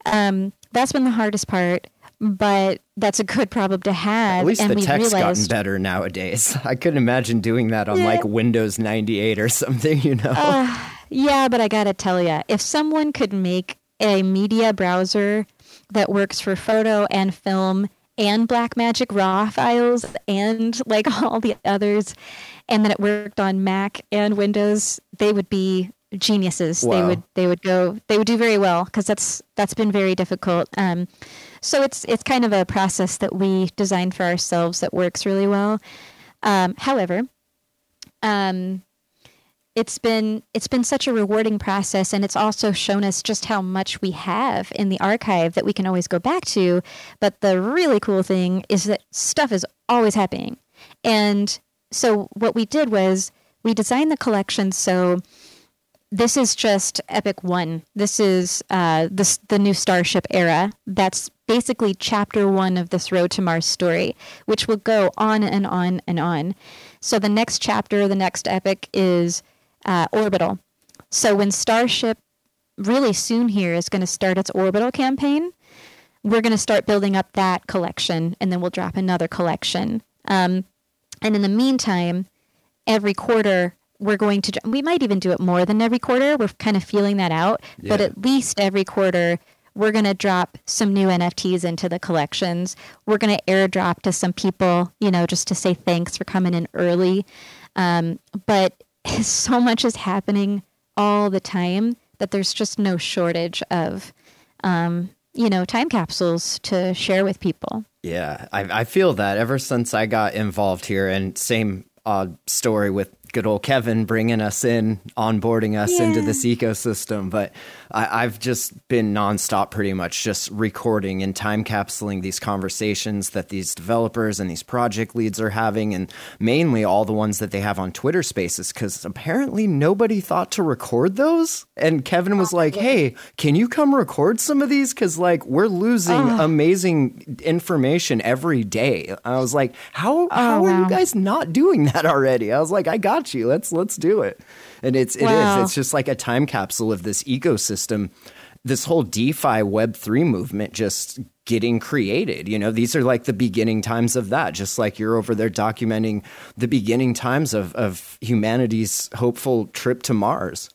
um, that's been the hardest part but that's a good problem to have. At least and the tech's realized, gotten better nowadays. I couldn't imagine doing that on yeah. like Windows 98 or something, you know? Uh, yeah, but I got to tell you, if someone could make a media browser that works for photo and film and Blackmagic RAW files and like all the others, and then it worked on Mac and Windows, they would be geniuses. Wow. They would they would go they would do very well because that's that's been very difficult. Um, so it's it's kind of a process that we designed for ourselves that works really well. Um, however, um, it's been it's been such a rewarding process and it's also shown us just how much we have in the archive that we can always go back to. But the really cool thing is that stuff is always happening. And so what we did was we designed the collection. So this is just epic one. This is uh, this the new starship era. That's basically chapter one of this road to mars story which will go on and on and on. So the next chapter the next epic is uh, orbital. So when Starship really soon here is going to start its orbital campaign, we're going to start building up that collection, and then we'll drop another collection. Um, and in the meantime, every quarter we're going to we might even do it more than every quarter. We're kind of feeling that out, yeah. but at least every quarter we're going to drop some new NFTs into the collections. We're going to airdrop to some people, you know, just to say thanks for coming in early. Um, but so much is happening all the time that there's just no shortage of, um, you know, time capsules to share with people. Yeah, I, I feel that ever since I got involved here, and same odd story with good old Kevin bringing us in, onboarding us yeah. into this ecosystem. But I, have just been nonstop, pretty much, just recording and time capsuling these conversations that these developers and these project leads are having, and mainly all the ones that they have on Twitter Spaces, because apparently nobody thought to record those. And Kevin was like, "Hey, can you come record some of these? Because like we're losing amazing information every day." I was like, "How oh, how oh, are you guys not doing that already?" I was like, "I got you. Let's let's do it." And it's it wow. is. It's just like a time capsule of this ecosystem. This whole DeFi Web three movement just getting created. You know, these are like the beginning times of that. Just like you're over there documenting the beginning times of of humanity's hopeful trip to Mars.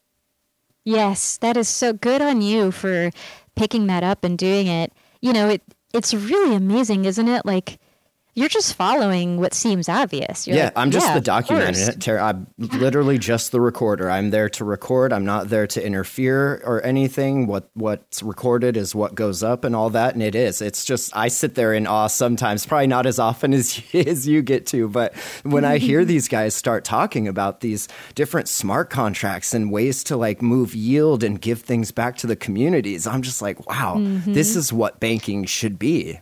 Yes, that is so good on you for picking that up and doing it. You know, it it's really amazing, isn't it? Like you're just following what seems obvious. You're yeah, like, I'm just yeah, the of documenting course. it. Ter- I'm literally just the recorder. I'm there to record. I'm not there to interfere or anything. What what's recorded is what goes up and all that, and it is. It's just I sit there in awe sometimes. Probably not as often as as you get to, but when I hear these guys start talking about these different smart contracts and ways to like move yield and give things back to the communities, I'm just like, wow, Mm-hmm. this is what banking should be.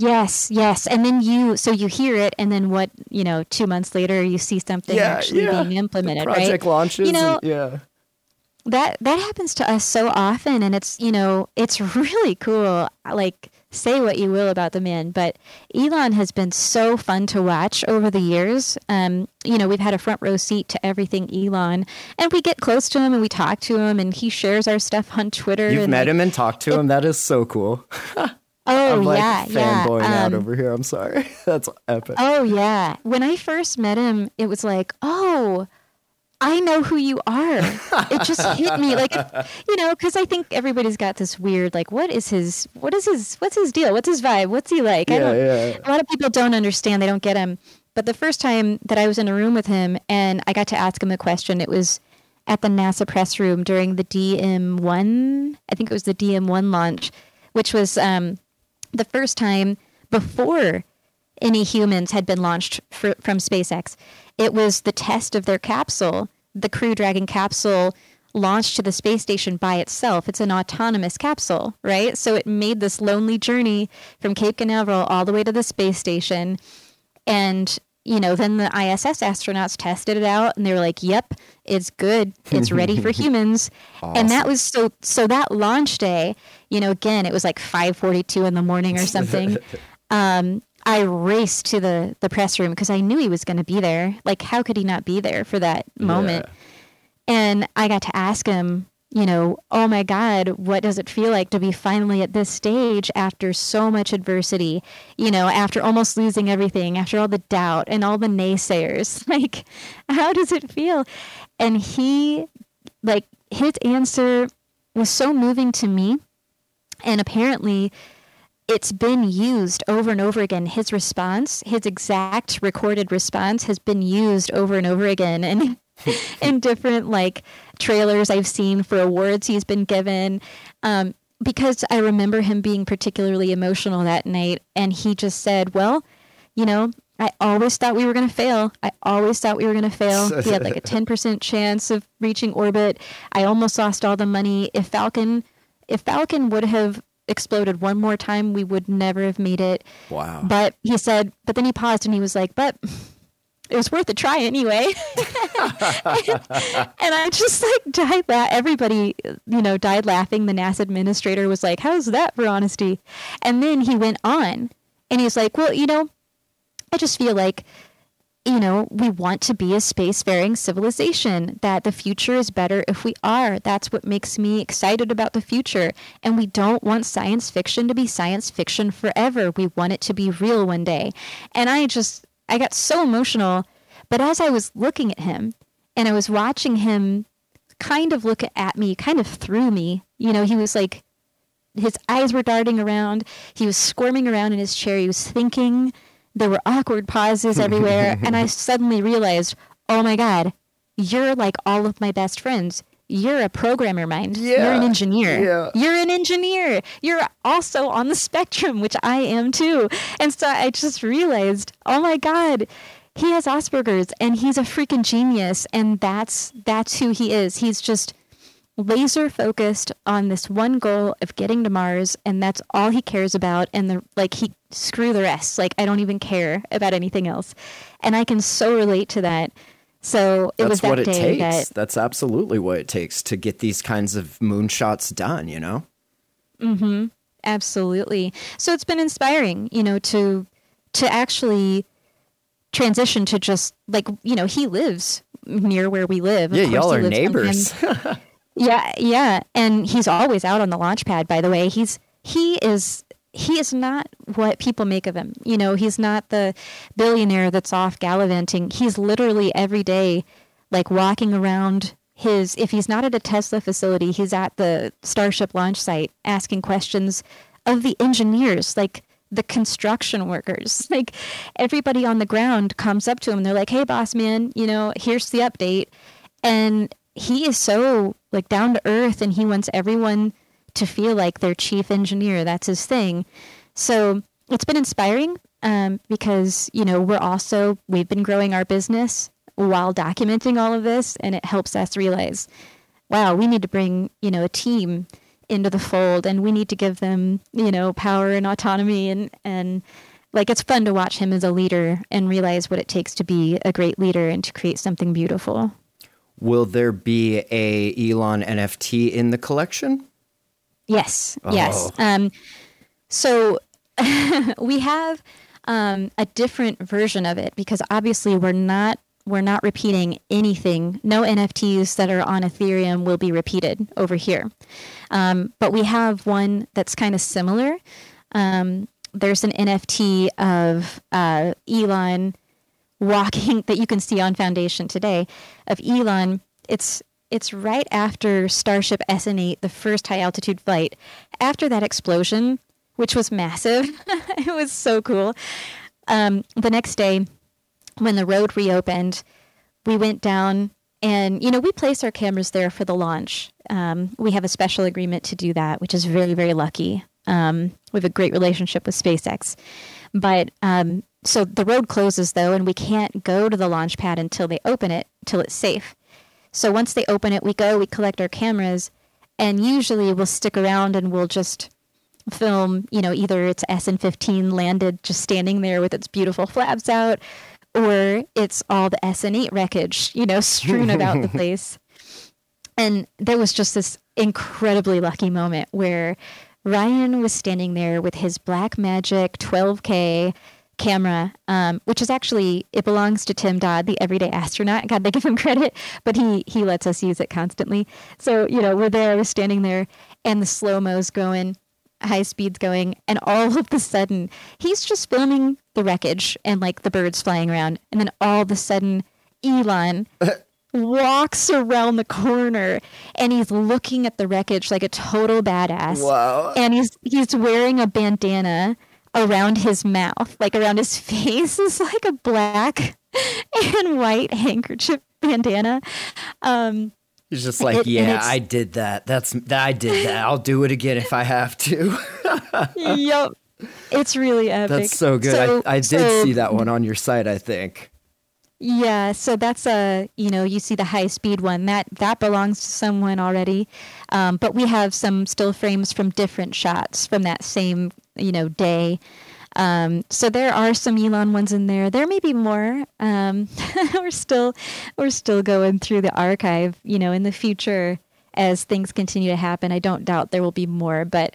Yes, yes. And then you, so you hear it, and then what, you know, two months later, you see something actually being implemented, Project right? launches. You know, and- yeah. that that happens to us so often and it's you know it's really cool like say what you will about the man but elon has been so fun to watch over the years um, you know we've had a front row seat to everything elon and we get close to him and we talk to him and he shares our stuff on twitter You've met like, him and talked to him. That is so cool. oh I'm like yeah yeah fanboying out um, over here. I'm sorry. That's epic. Oh yeah. When I first met him, it was like, oh, I know who you are. It just hit me like, you know, because I think everybody's got this weird like, what is his, what is his, what's his deal? What's his vibe? What's he like? I Yeah, don't. yeah. A lot of people don't understand. They don't get him. But the first time that I was in a room with him and I got to ask him a question, it was at the NASA press room during the DM1. I think it was the DM1 launch, which was um, the first time before any humans had been launched fr- from SpaceX. It was the test of their capsule. The Crew Dragon capsule launched to the space station by itself. It's an autonomous capsule, right? So it made this lonely journey from Cape Canaveral all the way to the space station. And, you know, then the ISS astronauts tested it out and they were like, yep, it's good. It's ready for humans. And that was so, so that launch day, you know, again, it was like 542 in the morning or something. um, I raced to the, the press room because I knew he was going to be there. Like, how could he not be there for that moment? And I got to ask him, you know, oh my God, what does it feel like to be finally at this stage after so much adversity? You know, after almost losing everything, after all the doubt and all the naysayers. Like, how does it feel? And he, like, his answer was so moving to me. And apparently, it's been used over and over again. His response, his exact recorded response, has been used over and over again. And in different like trailers I've seen for awards he's been given. Um, because I remember him being particularly emotional that night, and he just said, "Well, you know, I always thought we were going to fail. I always thought we were going to fail. He had like a ten percent chance of reaching orbit. I almost lost all the money. If Falcon, if Falcon would have." exploded one more time we would never have made it Wow. but he said but then he paused and he was like but it was worth a try anyway. and I just like died la- everybody, you know, died laughing. The NASA administrator was like, How's that for honesty? And then he went on and he's like, Well, you know, I just feel like, you know, we want to be a spacefaring civilization, that the future is better if we are. That's what makes me excited about the future. And we don't want science fiction to be science fiction forever. We want it to be real one day. And I just, I got so emotional. But as I was looking at him and I was watching him kind of look at me, kind of through me, you know, he was like, his eyes were darting around. He was squirming around in his chair. He was thinking. There were awkward pauses everywhere. and I suddenly realized, oh my God, you're like all of my best friends. You're a programmer mind. You're an engineer. yeah. You're an engineer. You're also on the spectrum, which I am too. And so I just realized, oh my God, he has Asperger's and he's a freaking genius. And that's that's who he is. He's just laser focused on this one goal of getting to Mars and that's all he cares about and the like he screw the rest like I don't even care about anything else and I can so relate to that so it was that what it day takes. that That's absolutely what it takes to get these kinds of moonshots done, you know? Mm-hmm. absolutely so it's been inspiring you know to to actually transition to just like you know he lives near where we live Of Yeah, y'all are neighbors. Yeah, yeah, and he's always out on the launch pad. By the way, he's he is he is not what people make of him. You know, he's not the billionaire that's off gallivanting. He's literally every day, like walking around his. If he's not at a Tesla facility, he's at the Starship launch site asking questions of the engineers. Like the construction workers. Like everybody on the ground comes up to him and they're like, "Hey, boss man, you know, here's the update." And he is so like down to earth, and he wants everyone to feel like their chief engineer. That's his thing. So it's been inspiring um, because you know we're also we've been growing our business while documenting all of this, and it helps us realize, wow, we need to bring you know a team into the fold and we need to give them you know power and autonomy and and like it's fun to watch him as a leader and realize what it takes to be a great leader and to create something beautiful will there be a elon nft in the collection yes oh. yes um, so we have um, a different version of it because obviously we're not we're not repeating anything. No NFTs that are on Ethereum will be repeated over here. Um, but we have one that's kind of similar. Um, there's an NFT of uh, Elon walking that you can see on Foundation today of Elon. It's it's right after Starship SN8, the first high altitude flight. After that explosion, which was massive, it was so cool. Um, the next day, when the road reopened, we went down and, you know, we place our cameras there for the launch. Um, we have a special agreement to do that, which is very, very lucky. Um, we have a great relationship with SpaceX. But um, so the road closes, though, and we can't go to the launch pad until they open it, till it's safe. So once they open it, we go, we collect our cameras, and usually we'll stick around and we'll just film, you know, either it's SN 15 landed just standing there with its beautiful flaps out, or it's all the SN8 wreckage, you know, strewn about the place. And there was just this incredibly lucky moment where Ryan was standing there with his Blackmagic 12K camera, um, which is actually it belongs to Tim Dodd, the everyday astronaut. God, they give him credit, but he he lets us use it constantly. So you know, we're there, we're standing there, and the slow mo's going, high speeds going, and all of a sudden he's just filming the wreckage and like the birds flying around, and then all of a sudden Elon walks around the corner and he's looking at the wreckage like a total badass. Wow! And he's he's wearing a bandana around his mouth, like around his face, is like a black and white handkerchief bandana. Um, He's just like, it, yeah, I did that. That's I did that. I'll do it again if I have to. yep, it's really epic. That's so good. So, I, I did so, see that one on your site. I think. Yeah, so that's a you know you see the high speed one that that belongs to someone already, um, but we have some still frames from different shots from that same you know day. Um, so there are some Elon ones in there. There may be more. Um, we're still we're still going through the archive. You know, in the future, as things continue to happen, I don't doubt there will be more. But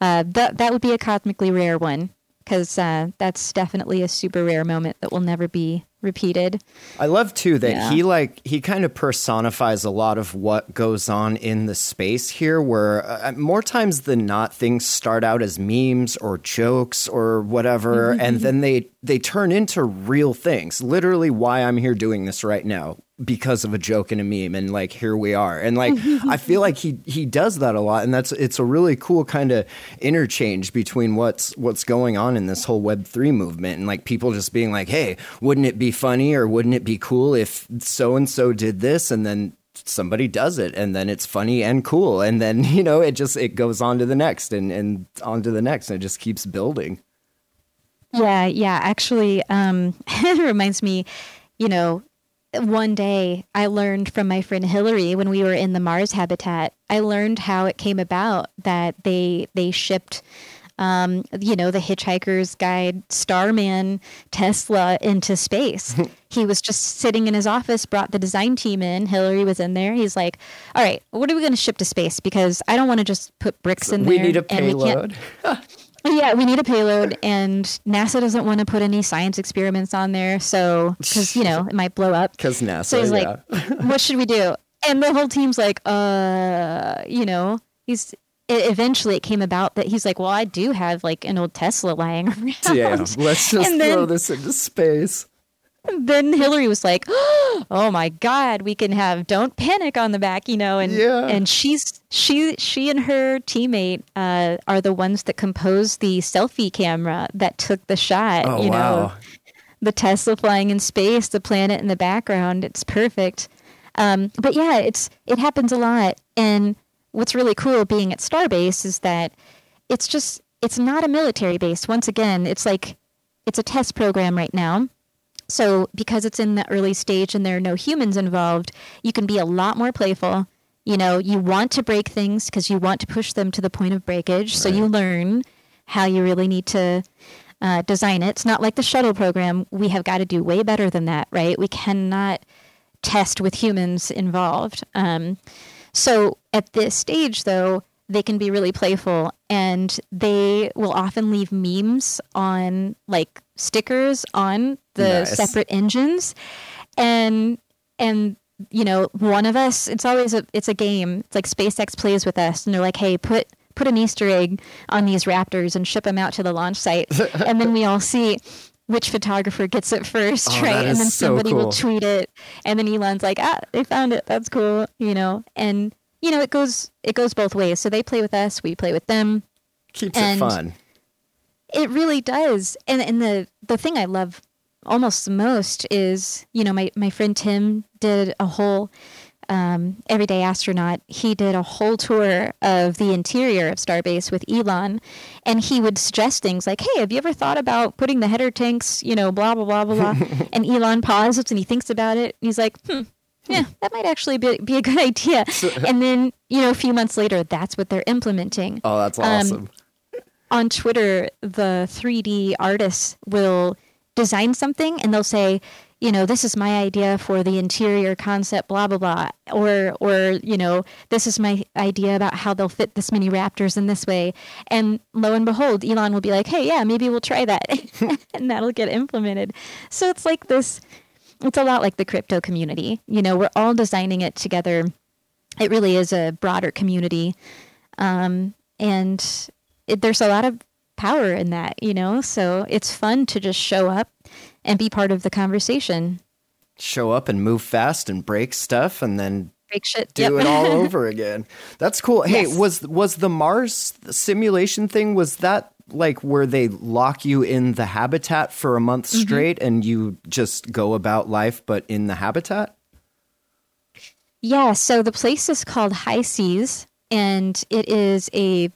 uh, that that would be a cosmically rare one because uh, that's definitely a super rare moment that will never be repeated. I love too that yeah. he like he kind of personifies a lot of what goes on in the space here where uh, more times than not things start out as memes or jokes or whatever mm-hmm. and then they they turn into real things. Literally why I'm here doing this right now because of a joke and a meme and like here we are. And like i feel like he he does that a lot and that's it's a really cool kind of interchange between what's what's going on in this whole web 3 movement and like people just being like hey wouldn't it be funny or wouldn't it be cool if so and so did this and then somebody does it and then it's funny and cool? And then you know it just it goes on to the next and and on to the next and it just keeps building. Yeah yeah actually um it reminds me you know one day I learned from my friend Hillary when we were in the Mars habitat. I learned how it came about that they they shipped um, you know, the Hitchhiker's Guide Starman Tesla into space. he was just sitting in his office, brought the design team in. Hillary was in there. He's like, "All right, what are we going to ship to space? Because I don't want to just put bricks in we there. We need a payload." Yeah, we need a payload, and NASA doesn't want to put any science experiments on there, so because you know it might blow up. Because NASA. So he's yeah. like, "What should we do?" And the whole team's like, "Uh, you know." He's it, eventually it came about that he's like, "Well, I do have like an old Tesla lying around." Yeah, let's just throw this into space. Then Hillary was like, "Oh my God, we can have "Don't Panic" on the back," you know, and Yeah. and she's she she and her teammate uh, are the ones that composed the selfie camera that took the shot. Oh, you know, the Tesla flying in space, the planet in the background. It's perfect. Um, but yeah, it's it happens a lot. And what's really cool being at Starbase is that it's just it's not a military base. Once again, it's like it's a test program right now. So because it's in the early stage and there are no humans involved, you can be a lot more playful. You know, you want to break things because you want to push them to the point of breakage. So you learn how you really need to uh, design it. It's not like the shuttle program. We have got to do way better than that, right? We cannot test with humans involved. Um, so at this stage, though, they can be really playful and they will often leave memes on like stickers on the Nice. separate engines. And, and, you know, one of us, it's always a, it's a game. It's like SpaceX plays with us and they're like, hey, put, put an Easter egg on these Raptors and ship them out to the launch site. and then we all see which photographer gets it first, Oh, right? And then so somebody will tweet it, and then Elon's like, "Ah, they found it. That's cool," you know. And you know, it goes it goes both ways. So they play with us, we play with them. Keeps it fun. It really does. And and the the thing I love almost the most is, you know, my my friend Tim did a whole um, everyday astronaut. He did a whole tour of the interior of Starbase with Elon, and he would suggest things like, "Hey, have you ever thought about putting the header tanks, you know, blah blah blah blah blah?" and Elon pauses and he thinks about it, and he's like, "Hmm." Yeah, that might actually be, be a good idea. And then, you know, a few months later, that's what they're implementing Oh, that's um, awesome. on Twitter, the 3D artists will design something and they'll say, you know, this is my idea for the interior concept, blah blah blah, or or you know, this is my idea about how they'll fit this many raptors in this way, and lo and behold, Elon will be like, hey, yeah, maybe we'll try that, and that'll get implemented. So it's like this. It's a lot like the crypto community. You know, we're all designing it together. It really is a broader community um, and it, there's a lot of power in that, you know. So it's fun to just show up and be part of the conversation. Show up and move fast and break stuff and then Break shit. do Yep. it all over again. That's cool. Hey, Yes. was was the Mars simulation thing was that like where they lock you in the habitat for a month Mm-hmm. straight and you just go about life but in the habitat? Yeah, so the place is called HI-SEAS, and it is a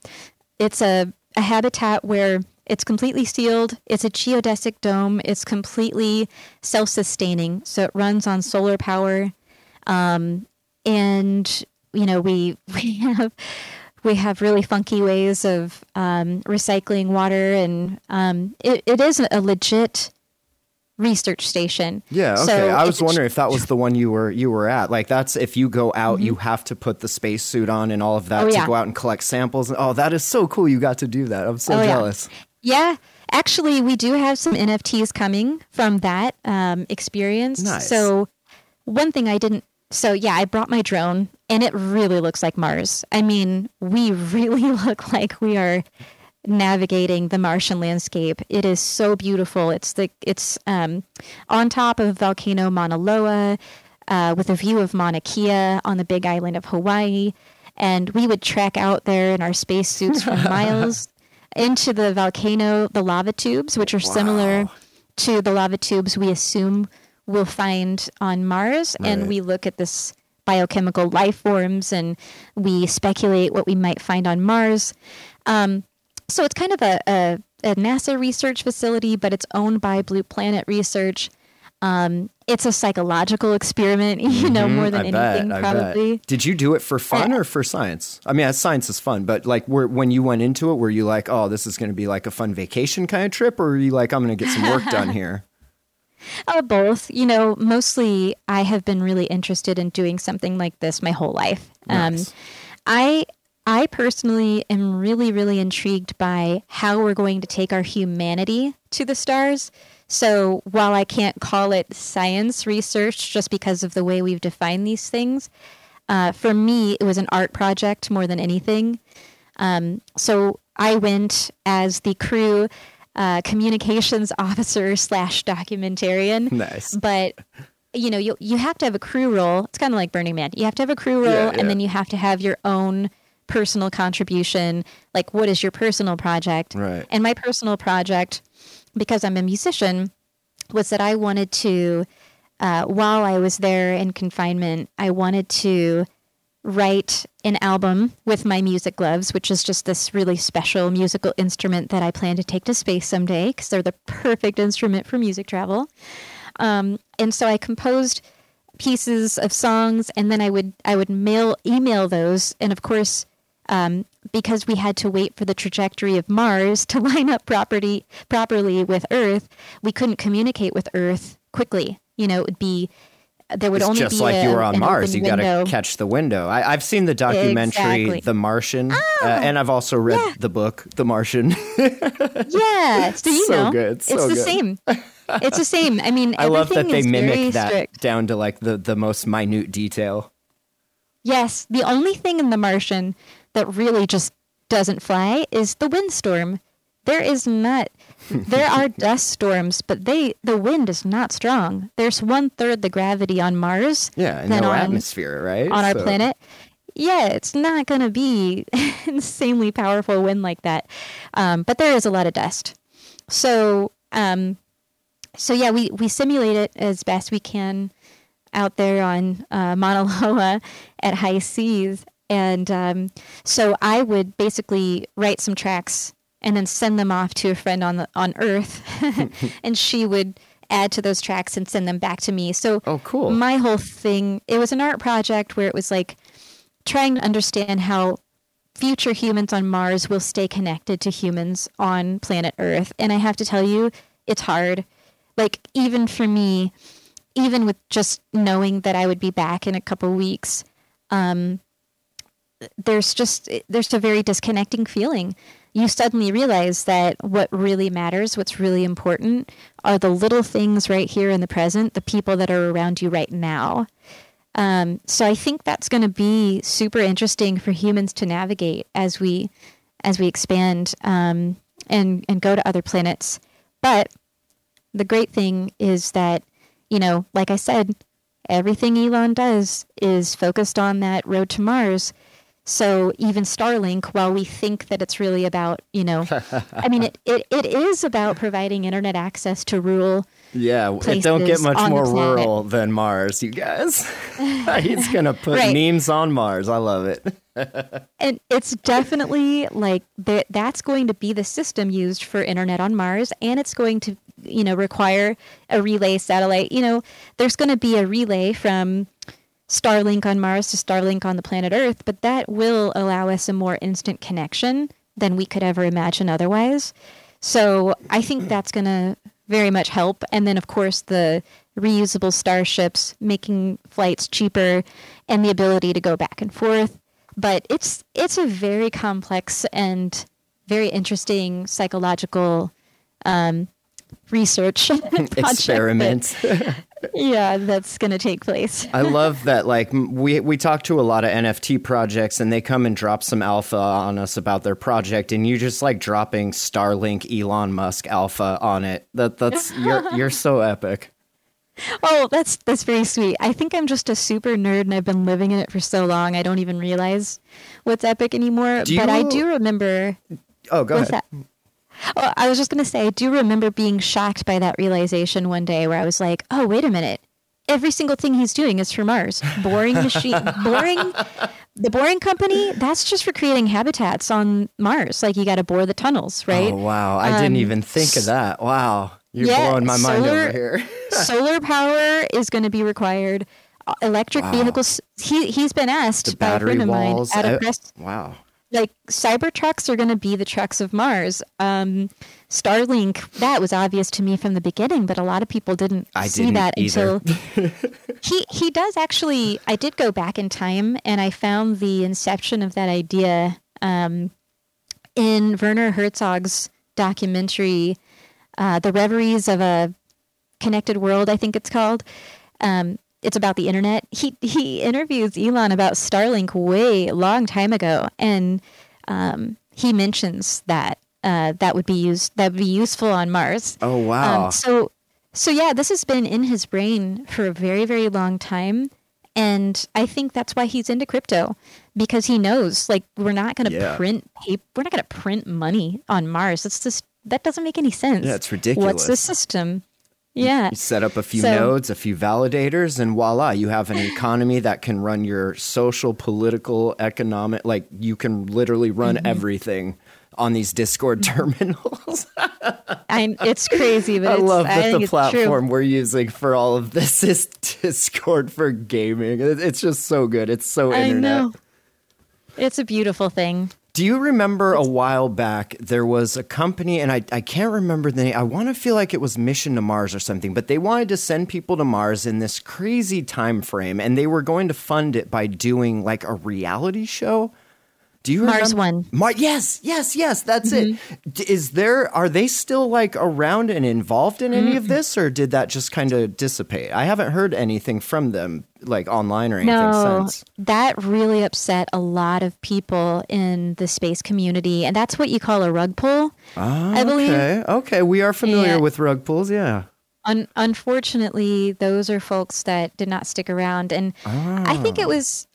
it's a, a habitat where it's completely sealed. It's a geodesic dome. It's completely self-sustaining, so it runs on solar power. Um, and you know, we we have we have really funky ways of um, recycling water, and um, it, it is a legit research station. Yeah, okay. So I was wondering if that was the one you were you were at. Like that's if you go out, you have to put the spacesuit on and all of that Mm-hmm. Oh, to yeah. go out and collect samples. Oh, that is so cool! You got to do that. I'm so Oh, yeah. jealous. Yeah, actually, we do have some NFTs coming from that um, experience. Nice. So, one thing I didn't. So, yeah, I brought my drone, and it really looks like Mars. I mean, we really look like we are navigating the Martian landscape. It is so beautiful. It's the it's um, on top of volcano Mauna Loa, uh, with a view of Mauna Kea on the Big Island of Hawaii. And we would trek out there in our spacesuits for miles into the volcano, the lava tubes, which are similar to the lava tubes we assume we'll find on Mars. And we look at this biochemical life forms and we speculate what we might find on Mars. Um, so it's kind of a, a, a NASA research facility, but it's owned by Blue Planet Research. Um, it's a psychological experiment, you know, more than Mm-hmm. I anything, bet, probably. Did you do it for fun or for science? I mean, science is fun, but like, were, when you went into it, were you like, "Oh, this is going to be like a fun vacation kind of trip," or were you like, "I'm going to get some work done here"? Uh, both. You know, mostly I have been really interested in doing something like this my whole life. Nice. Um, I I personally am really, really intrigued by how we're going to take our humanity to the stars. So while I can't call it science research just because of the way we've defined these things, uh, for me it was an art project more than anything. Um, so I went as the crew uh, communications officer slash documentarian. Nice. But you know, you you have to have a crew role. It's kind of like Burning Man. You have to have a crew role, Yeah, yeah. and then you have to have your own personal contribution. Like, what is your personal project? Right. And my personal project, because I'm a musician, was that I wanted to, uh, while I was there in confinement, I wanted to write an album with my music gloves, which is just this really special musical instrument that I plan to take to space someday because they're the perfect instrument for music travel. Um, and so I composed pieces of songs, and then I would I would mail email those, and of course. Um, because we had to wait for the trajectory of Mars to line up property properly with Earth, we couldn't communicate with Earth quickly. You know, it would be there would It's only just be like a, you were on Mars. You got to catch the window. I, I've seen the documentary Exactly. The Martian, uh, and I've also read Yeah. the book The Martian. Yeah, so you So know, good, it's so the same. It's the same. I mean, I love that they mimic that strict. down to like the, the most minute detail. Yes, the only thing in The Martian that really just doesn't fly is the windstorm. There is not. There are dust storms, but they the wind is not strong. There's one third the gravity on Mars Yeah, and than no on, atmosphere, right? on our So- planet. Yeah, it's not going to be insanely powerful wind like that, um, but there is a lot of dust. So, um, so yeah, we we simulate it as best we can out there on uh, Mauna Loa at HI-SEAS, and um, so I would basically write some tracks and then send them off to a friend on the on Earth, and she would add to those tracks and send them back to me. So Oh, cool. my whole thing it was an art project where it was like trying to understand how future humans on Mars will stay connected to humans on planet Earth. And I have to tell you, it's hard. Like even for me, even with just knowing that I would be back in a couple weeks, um, there's just there's a very disconnecting feeling. You suddenly realize that what really matters, what's really important, are the little things right here in the present, the people that are around you right now. Um, so I think that's going to be super interesting for humans to navigate as we as we expand um, and and go to other planets. But the great thing is that you know, like I said, everything Elon does is focused on that road to Mars. So even Starlink, while we think that it's really about, you know, I mean, it, it, it is about providing internet access to rural Yeah, it don't get much more rural than Mars, you guys. He's gonna put Right. memes on Mars. I love it. and it's definitely like that that's going to be the system used for internet on mars and it's going to you know require a relay satellite you know there's going to be a relay from starlink on mars to starlink on the planet earth but that will allow us a more instant connection than we could ever imagine otherwise. So i think that's going to very much help. And then of course the reusable starships making flights cheaper and the ability to go back and forth. But it's it's a very complex and very interesting psychological um, research project that- Experiment. yeah, that's going to take place. I love that. Like we we talk to a lot of NFT projects, and they come and drop some alpha on us about their project, and you just like dropping Starlink, Elon Musk alpha on it. That that's you're you're so epic. Oh, that's that's very sweet. I think I'm just a super nerd, and I've been living in it for so long, I don't even realize what's epic anymore. But I do remember. Oh, go ahead. that? Oh, I was just going to say, I do remember being shocked by that realization one day where I was like, oh, wait a minute. Every single thing he's doing is for Mars. Boring machine, boring. The boring company, that's just for creating habitats on Mars. Like you got to bore the tunnels, right? Oh wow, I didn't Um, even think of that. Wow, you're yeah, blowing my mind over here. Solar power is going to be required. Uh, Electric Wow. vehicles. He he's been asked The by a battery friend of mine walls. at a uh, press wow. Like cyber trucks are going to be the trucks of Mars. Um, Starlink, that was obvious to me from the beginning, but a lot of people didn't I see didn't that either. until he he does actually. I did go back in time and I found the inception of that idea um, in Werner Herzog's documentary, uh, "The Reveries of a Connected World." I think it's called. Um, it's about the internet. He he interviews Elon about Starlink way long time ago, and um, he mentions that uh, that would be used that would be useful on Mars. Oh wow! Um, so so yeah, this has been in his brain for a very very long time, and I think that's why he's into crypto because he knows like we're not going to Yeah. print paper, we're not going to print money on Mars. It's just that doesn't make any sense. Yeah, it's ridiculous. What's the system? Yeah. You set up a few So- nodes, a few validators, and voila, you have an economy that can run your social, political, economic. Like you can literally run Mm-hmm. everything on these Discord terminals. I, it's crazy, but I it's, love I that think the platform we're using for all of this is Discord for gaming. It's just so good. It's so I internet. know. It's a beautiful thing. Do you remember a while back there was a company and I, I can't remember the name. I want to feel like it was Mission to Mars or something, but they wanted to send people to Mars in this crazy time frame and they were going to fund it by doing like a reality show. Do you Mars remember? One. Mar- yes, yes, yes, that's it. D- Is there are they still like around and involved in any of this or did that just kind of dissipate? I haven't heard anything from them like online or anything No, since. that really upset a lot of people in the space community, and that's what you call a rug pull. I believe. Okay, okay, we are familiar Yeah. with rug pulls, yeah. Un- unfortunately, those are folks that did not stick around, and I think Ah. it was,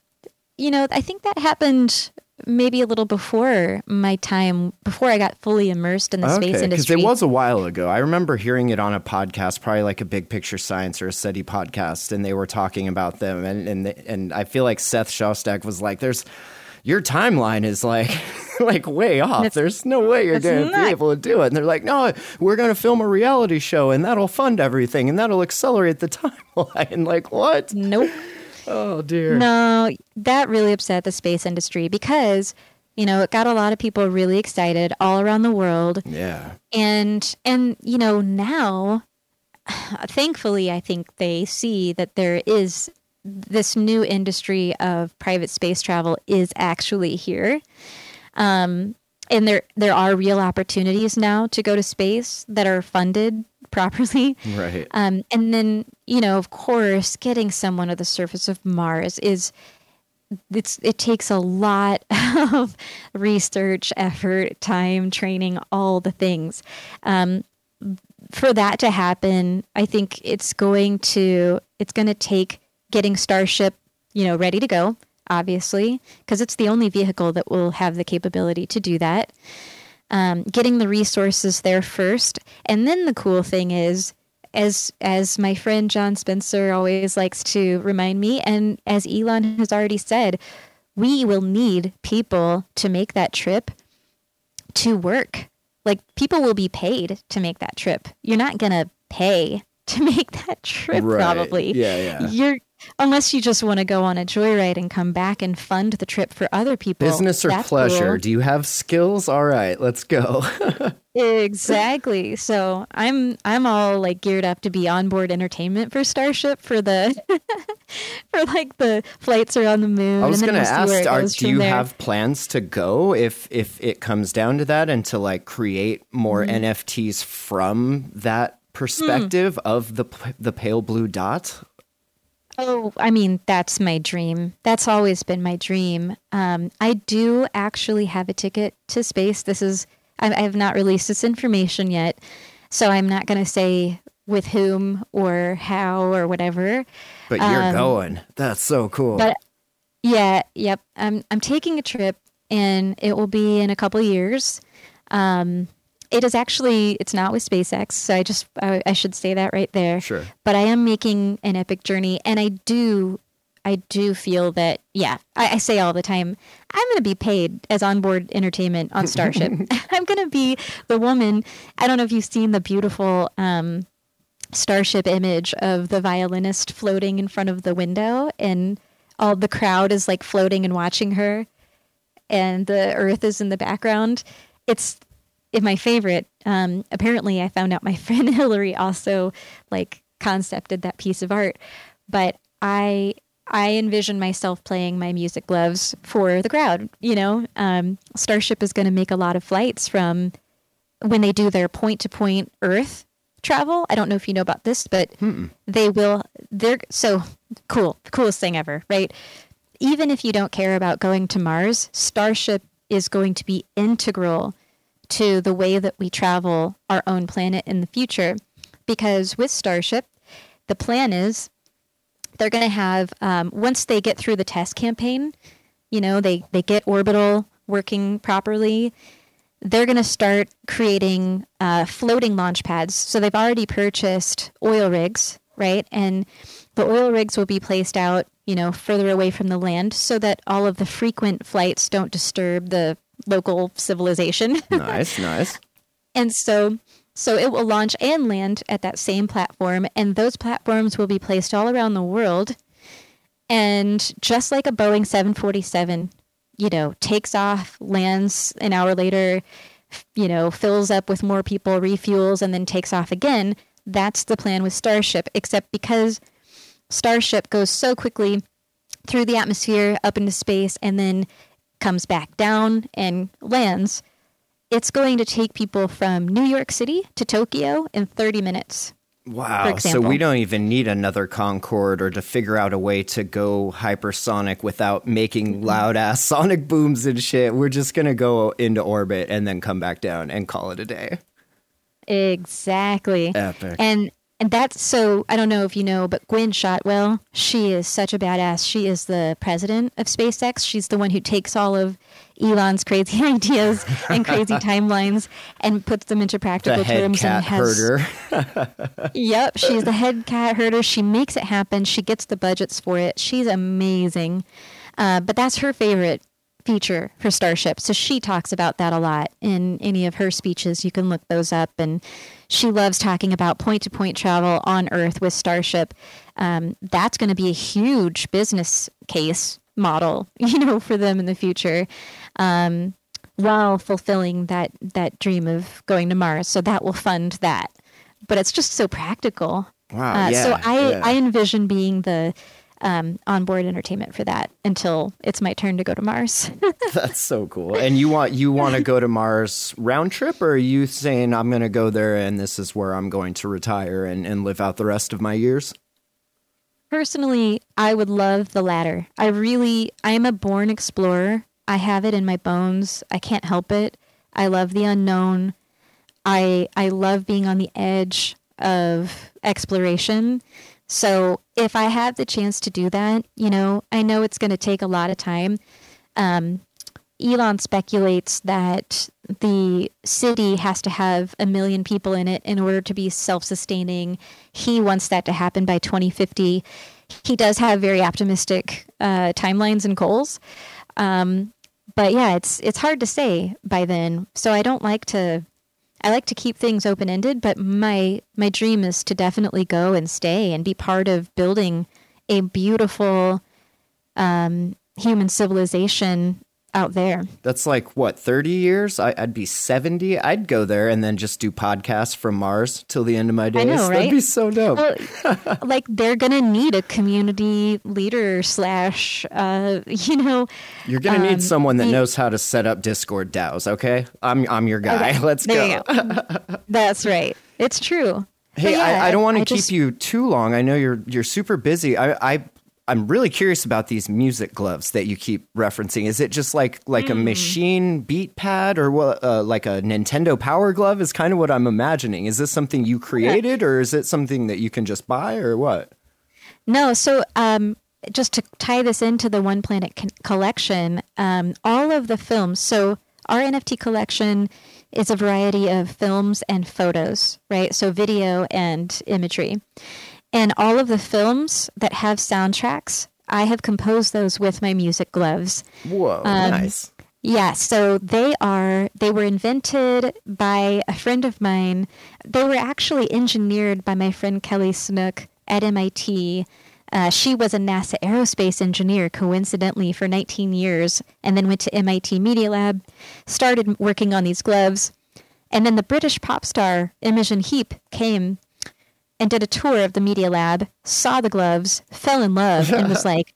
you know, I think that happened maybe a little before my time, before I got fully immersed in the space industry. because it was a while ago. I remember hearing it on a podcast, probably like a Big Picture Science or a SETI podcast, and they were talking about them. And and and I feel like Seth Shostak was like, "There's your timeline is like like way off. It's- There's no way you're going to be able to do it." And they're like, "No, we're going to film a reality show, and that'll fund everything, and that'll accelerate the timeline." like what? Nope. Oh dear. No, that really upset the space industry because, you know, it got a lot of people really excited all around the world. Yeah. And and you know, now thankfully I think they see that there is this new industry of private space travel is actually here. Um and there there are real opportunities now to go to space that are funded properly. Right. Um, and then, you know, of course, getting someone to the surface of Mars is it's it takes a lot of research, effort, time, training, all the things. Um, for that to happen, I think it's going to it's going to take getting Starship, you know, ready to go. Obviously, because it's the only vehicle that will have the capability to do that um, getting the resources there first. And then the cool thing is, as as my friend John Spencer always likes to remind me, and as Elon has already said, we will need people to make that trip to work. Like people will be paid to make that trip. You're not gonna pay to make that trip Right. probably. Yeah, yeah. You're unless you just want to go on a joyride and come back and fund the trip for other people. Business or That's pleasure? cool. Do you have skills? All right, let's go. Exactly. So I'm I'm all like geared up to be onboard entertainment for Starship for the for like the flights around the moon. I was going to we'll see where ask, are, do you there. have plans to go if if it comes down to that, and to like create more Mm-hmm. NFTs from that perspective Hmm. of the the pale blue dot? Oh, I mean, that's my dream. That's always been my dream. Um, I do actually have a ticket to space. This is, I, I have not released this information yet, so I'm not going to say with whom or how or whatever. But you're Um, going. That's so cool. But yeah, yep. I'm I'm taking a trip, and it will be in a couple years. Um, it is actually it's not with SpaceX, so I just I, I should say that right there. Sure. But I am making an epic journey, and I do I do feel that yeah. I, I say all the time I'm going to be paid as onboard entertainment on Starship. I'm going to be the woman. I don't know if you've seen the beautiful. Um, starship image of the violinist floating in front of the window and all the crowd is like floating and watching her and the earth is in the background it's it's my favorite um apparently i found out my friend hillary also like concepted that piece of art. But i i envision myself playing my music gloves for the crowd you know? Um starship is going to make a lot of flights from when they do their point to point earth travel. I don't know if you know about this but they will they're so cool the coolest thing ever right? Even if you don't care about going to mars starship is going to be integral to the way that we travel our own planet in the future. Because with Starship, the plan is they're going to have, um, once they get through the test campaign, you know, they, they get orbital working properly, they're going to start creating uh, floating launch pads. So they've already purchased oil rigs, right? And the oil rigs will be placed out, you know, further away from the land so that all of the frequent flights don't disturb the local civilization. nice, nice. And so so it will launch and land at that same platform and those platforms will be placed all around the world. And just like a Boeing 747, you know, takes off, lands an hour later, you know, fills up with more people, refuels and then takes off again, that's the plan with Starship except because Starship goes so quickly through the atmosphere up into space and then comes back down and lands, it's going to take people from New York City to Tokyo in 30 minutes. Wow. So we don't even need another Concorde or to figure out a way to go hypersonic without making mm-hmm. loud ass sonic booms and shit. We're just going to go into orbit and then come back down and call it a day. Exactly. Epic. And and that's so I don't know if you know, but Gwynne Shotwell, she is such a badass. She is the president of SpaceX. She's the one who takes all of Elon's crazy ideas and crazy timelines and puts them into practical the head terms cat and has herder. Yep, she's the head cat herder. She makes it happen. She gets the budgets for it. She's amazing. Uh, but that's her favorite feature for Starship. So she talks about that a lot in any of her speeches. You can look those up. And she loves talking about point to point travel on Earth with Starship. Um, that's going to be a huge business case model, you know, for them in the future. Um, while fulfilling that that dream of going to Mars, so that will fund that. But it's just so practical. Wow! Uh, yeah, so I yeah. I envision being the um, onboard entertainment for that until it's my turn to go to Mars. That's so cool. And you want you want to go to Mars round trip, or are you saying I'm going to go there and this is where I'm going to retire and, and live out the rest of my years? Personally, I would love the latter. I really, I am a born explorer. I have it in my bones. I can't help it. I love the unknown. I I love being on the edge of exploration. So if I have the chance to do that, you know, I know it's going to take a lot of time. Um, Elon speculates that the city has to have a million people in it in order to be self sustaining. He wants that to happen by 2050. He does have very optimistic uh, timelines and goals. Um, but yeah, it's it's hard to say by then. So I don't like to I like to keep things open ended, but my my dream is to definitely go and stay and be part of building a beautiful um, human civilization out there. That's like what, 30 years? I, would be 70. I'd go there and then just do podcasts from Mars till the end of my days. I know, right? That'd be so dope. Well, like they're going to need a community leader slash, uh, you know. You're going to um, need someone that knows how to set up Discord DAOs, okay? I'm, I'm your guy. Okay. Let's there go. go. That's right. It's true. Hey, yeah, I, I, don't want to keep just, you too long. I know you're you're super busy. I, I I'm really curious about these music gloves that you keep referencing. Is it just like like mm. a machine beat pad or what? Uh, like a Nintendo Power Glove is kind of what I'm imagining. Is this something you created, yeah. or is it something that you can just buy, or what? No. So, um, just to tie this into the One Planet con- collection, um, all of the films. So, our NFT collection is a variety of films and photos, right? So, video and imagery. And all of the films that have soundtracks, I have composed those with my music gloves. Whoa, um, nice. Yeah, so they are they were invented by a friend of mine. They were actually engineered by my friend Kelly Snook at MIT. Uh, she was a NASA aerospace engineer, coincidentally, for 19 years, and then went to MIT Media Lab, started working on these gloves. And then the British pop star Imogen Heap came and did a tour of the media lab, saw the gloves, fell in love, and was like,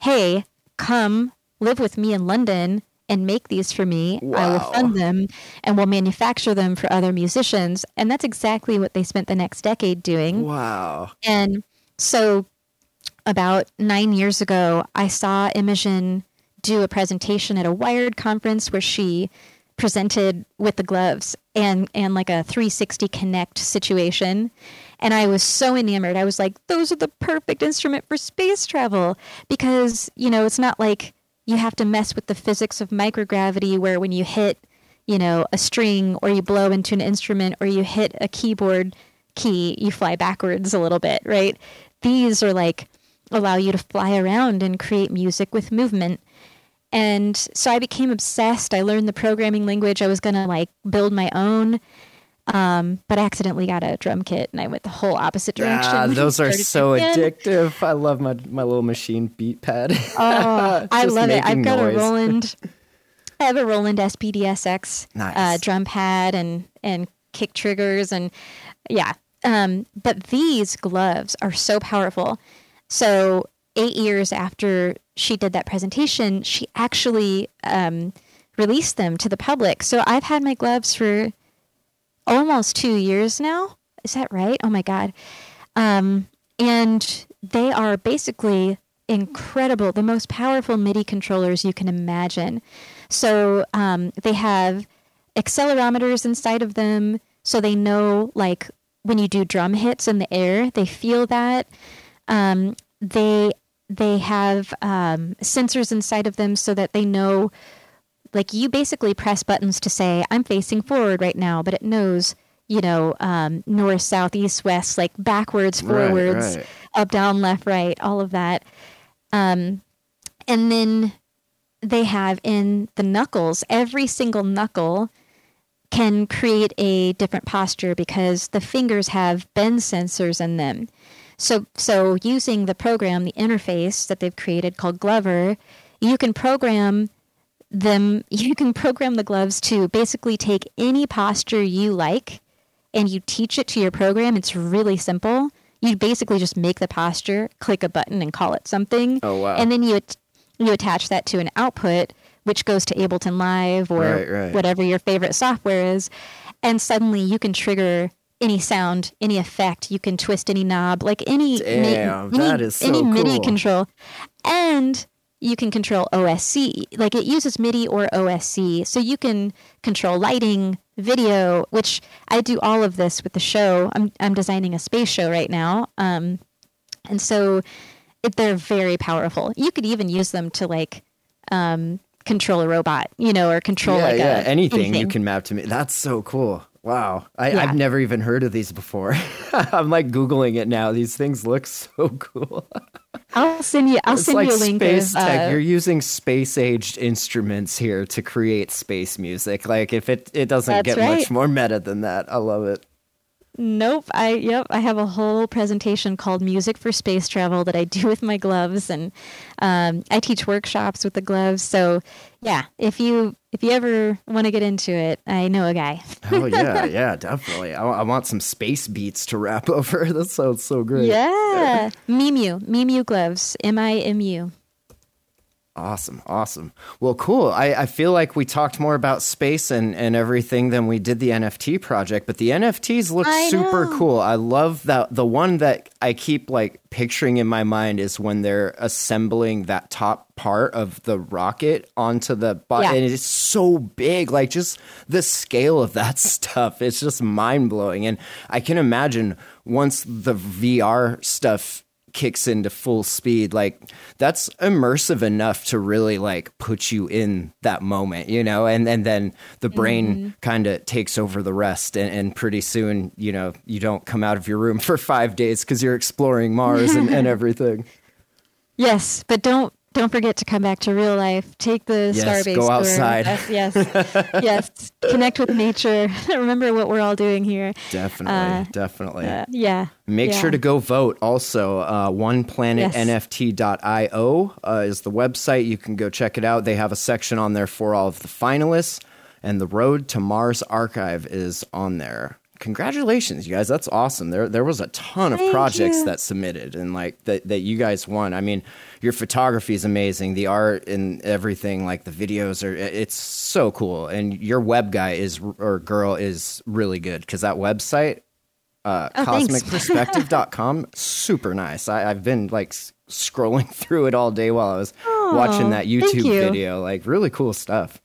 hey, come live with me in London and make these for me. Wow. I will fund them and we'll manufacture them for other musicians. And that's exactly what they spent the next decade doing. Wow. And so about nine years ago, I saw Imogen do a presentation at a Wired conference where she presented with the gloves and and like a 360 connect situation and I was so enamored. I was like, those are the perfect instrument for space travel because, you know, it's not like you have to mess with the physics of microgravity where when you hit, you know, a string or you blow into an instrument or you hit a keyboard key, you fly backwards a little bit, right? These are like allow you to fly around and create music with movement. And so I became obsessed. I learned the programming language. I was going to like build my own. Um, but I accidentally got a drum kit and I went the whole opposite direction. Ah, those are so addictive. I love my my little machine beat pad. Oh, I love it. I've got noise. a Roland. I have a Roland SPD-SX uh, nice. uh, drum pad and and kick triggers and yeah. Um, but these gloves are so powerful. So eight years after she did that presentation, she actually um, released them to the public. So I've had my gloves for almost two years now. Is that right? Oh my God. Um, and they are basically incredible, the most powerful MIDI controllers you can imagine. So um, they have accelerometers inside of them, so they know like when you do drum hits in the air, they feel that. Um, they they have um, sensors inside of them so that they know like you basically press buttons to say i'm facing forward right now but it knows you know um, north south east west like backwards forwards right, right. up down left right all of that um, and then they have in the knuckles every single knuckle can create a different posture because the fingers have bend sensors in them so so using the program the interface that they've created called glover you can program them you can program the gloves to basically take any posture you like and you teach it to your program it's really simple you basically just make the posture click a button and call it something oh wow and then you you attach that to an output which goes to ableton live or right, right. whatever your favorite software is and suddenly you can trigger any sound, any effect. You can twist any knob, like any Damn, ma- any, so any cool. MIDI control, and you can control OSC. Like it uses MIDI or OSC. So you can control lighting, video, which I do all of this with the show. I'm, I'm designing a space show right now. Um, and so it, they're very powerful. You could even use them to like um, control a robot, you know, or control yeah, like yeah. A, anything, anything you can map to me. That's so cool. Wow. I, have never even heard of these before. I'm like Googling it now. These things look so cool. I'll send you I'll it's send like you a link. Space of, tech. Uh, You're using space aged instruments here to create space music. Like if it, it doesn't get right. much more meta than that. I love it. Nope. I yep. I have a whole presentation called "Music for Space Travel" that I do with my gloves, and um, I teach workshops with the gloves. So, yeah, if you if you ever want to get into it, I know a guy. oh yeah, yeah, definitely. I, I, want some space beats to rap over. That sounds so great. Yeah, Mimu, Mimu gloves, M I M U. Awesome, awesome. Well, cool. I, I feel like we talked more about space and, and everything than we did the NFT project, but the NFTs look I super know. cool. I love that. The one that I keep like picturing in my mind is when they're assembling that top part of the rocket onto the bottom, Yeah. and it's so big. Like just the scale of that stuff, it's just mind blowing. And I can imagine once the VR stuff kicks into full speed like that's immersive enough to really like put you in that moment you know and and then the brain Mm-hmm. kind of takes over the rest and, and pretty soon you know you don't come out of your room for five days because you're exploring mars and, and everything Yes, but don't don't forget to come back to real life. Take the Yes, starbase go outside. Yes, yes, yes. Connect with nature. Remember what we're all doing here. definitely Uh, definitely Uh, yeah. Make yeah. sure to go vote. Also, uh, oneplanetnft.io uh, is the website. You can go check it out. They have a section on there for all of the finalists, and the Road to Mars archive is on there. Congratulations, you guys! That's awesome. There, there was a ton of Thank projects you. that submitted, and like that, that you guys won. I mean, your photography is amazing. The art and everything, like the videos are, it's so cool. And your web guy is or girl is really good because that website uh, Oh, cosmicperspective.com super nice I, i've been like scrolling through it all day while i was watching that youtube you. video like really cool stuff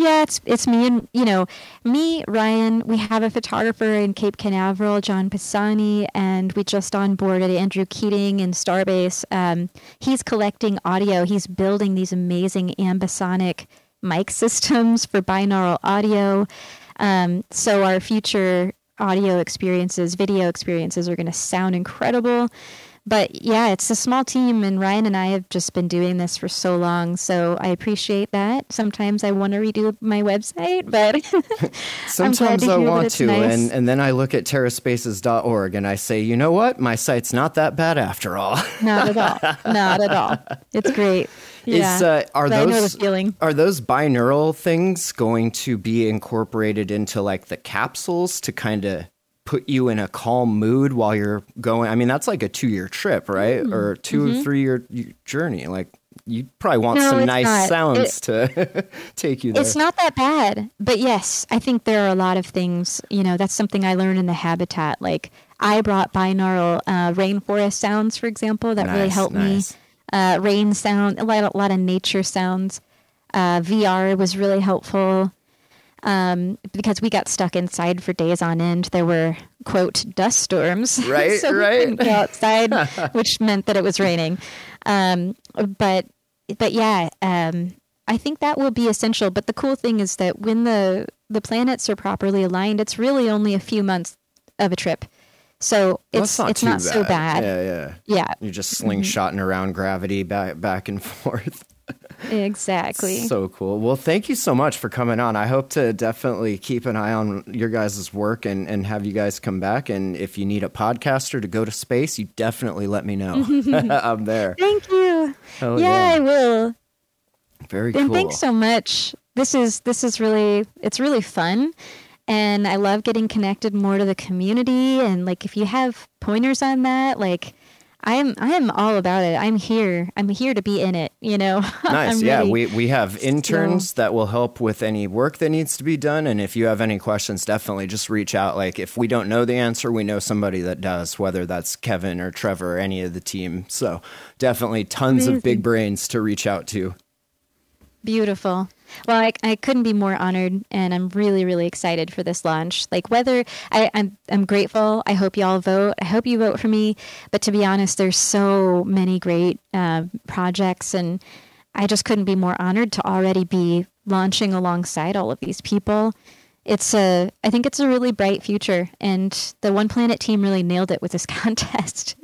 Yeah, it's it's me and you know me, Ryan. We have a photographer in Cape Canaveral, John Pisani, and we just onboarded Andrew Keating in Starbase. Um, he's collecting audio. He's building these amazing ambisonic mic systems for binaural audio. Um, so our future audio experiences, video experiences are going to sound incredible but yeah, it's a small team, and Ryan and I have just been doing this for so long. So I appreciate that. Sometimes I want to redo my website, but sometimes I want to. Nice. And, and then I look at terraspaces.org and I say, you know what? My site's not that bad after all. not at all. Not at all. It's great. Yeah. Is, uh, are those are those binaural things going to be incorporated into like the capsules to kind of put you in a calm mood while you're going. I mean, that's like a two year trip, right? Mm. Or 2 mm-hmm. three year journey. Like you probably want no, some nice not. sounds it, to take you there. It's not that bad, but yes, I think there are a lot of things. You know, that's something I learned in the habitat. Like I brought binaural uh, rainforest sounds, for example, that nice, really helped nice. me. Uh, rain sound, a lot, a lot of nature sounds. Uh, VR was really helpful um, because we got stuck inside for days on end. There were quote dust storms, right? so right. we couldn't go outside, which meant that it was raining. Um, but but yeah, um, I think that will be essential. But the cool thing is that when the the planets are properly aligned, it's really only a few months of a trip. So it's well, not it's not bad. so bad. Yeah, yeah, yeah. You're just slingshotting mm-hmm. around gravity back back and forth. Exactly. So cool. Well, thank you so much for coming on. I hope to definitely keep an eye on your guys' work and, and have you guys come back. And if you need a podcaster to go to space, you definitely let me know. I'm there. Thank you. yeah, yeah, I will. Very cool. and thanks so much. This is this is really it's really fun and I love getting connected more to the community and like if you have pointers on that like I'm I am all about it. I'm here. I'm here to be in it. You know. Nice. yeah, we we have interns so. that will help with any work that needs to be done. And if you have any questions, definitely just reach out. Like if we don't know the answer, we know somebody that does. Whether that's Kevin or Trevor or any of the team. So definitely tons Amazing. of big brains to reach out to. Beautiful. Well, I, I couldn't be more honored, and I'm really, really excited for this launch. Like, whether I, I'm, I'm grateful. I hope y'all vote. I hope you vote for me. But to be honest, there's so many great uh, projects, and I just couldn't be more honored to already be launching alongside all of these people. It's a, I think it's a really bright future, and the One Planet team really nailed it with this contest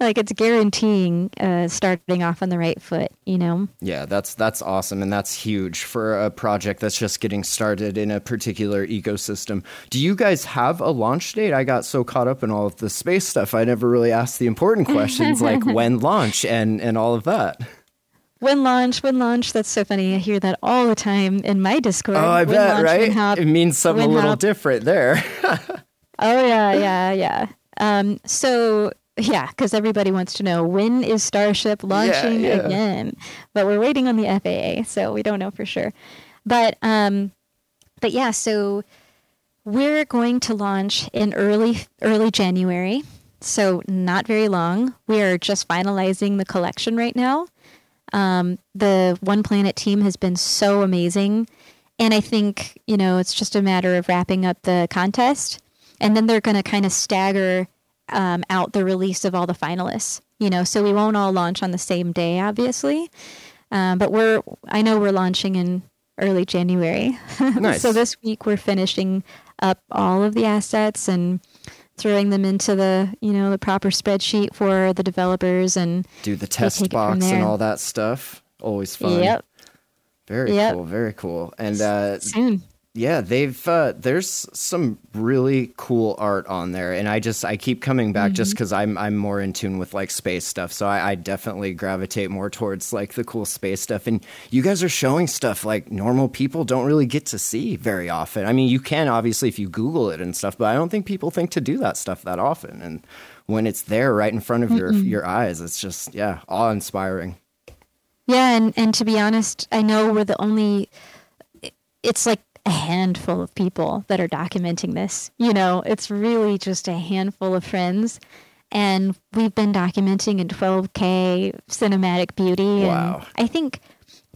like it's guaranteeing uh, starting off on the right foot you know yeah that's that's awesome and that's huge for a project that's just getting started in a particular ecosystem do you guys have a launch date i got so caught up in all of the space stuff i never really asked the important questions like when launch and and all of that when launch, when launch. That's so funny. I hear that all the time in my Discord. Oh, I when bet, launch, right? Hop, it means something a little hop. different there. oh yeah, yeah, yeah. Um, so yeah, because everybody wants to know when is Starship launching yeah, yeah. again? But we're waiting on the FAA, so we don't know for sure. But um, but yeah, so we're going to launch in early early January, so not very long. We are just finalizing the collection right now. Um, the One Planet team has been so amazing, and I think you know it's just a matter of wrapping up the contest, and then they're going to kind of stagger um, out the release of all the finalists. You know, so we won't all launch on the same day, obviously. Um, but we're I know we're launching in early January. Nice. so this week we're finishing up all of the assets and throwing them into the you know the proper spreadsheet for the developers and do the test box and all that stuff. Always fun. Yep. Very yep. cool. Very cool. And uh, soon yeah they've uh, there's some really cool art on there and i just i keep coming back mm-hmm. just because i'm i'm more in tune with like space stuff so I, I, definitely gravitate more towards like the cool space stuff and you guys are showing stuff like normal people don't really get to see very often. I mean you can obviously if you google it and stuff but i don't think people think to do that stuff that often and when it's there right in front of your mm your eyes it's just yeah awe inspiring yeah and and to be honest i know we're the only it's like a handful of people that are documenting this. You know, it's really just a handful of friends. And we've been documenting in 12K cinematic beauty. Wow. And I think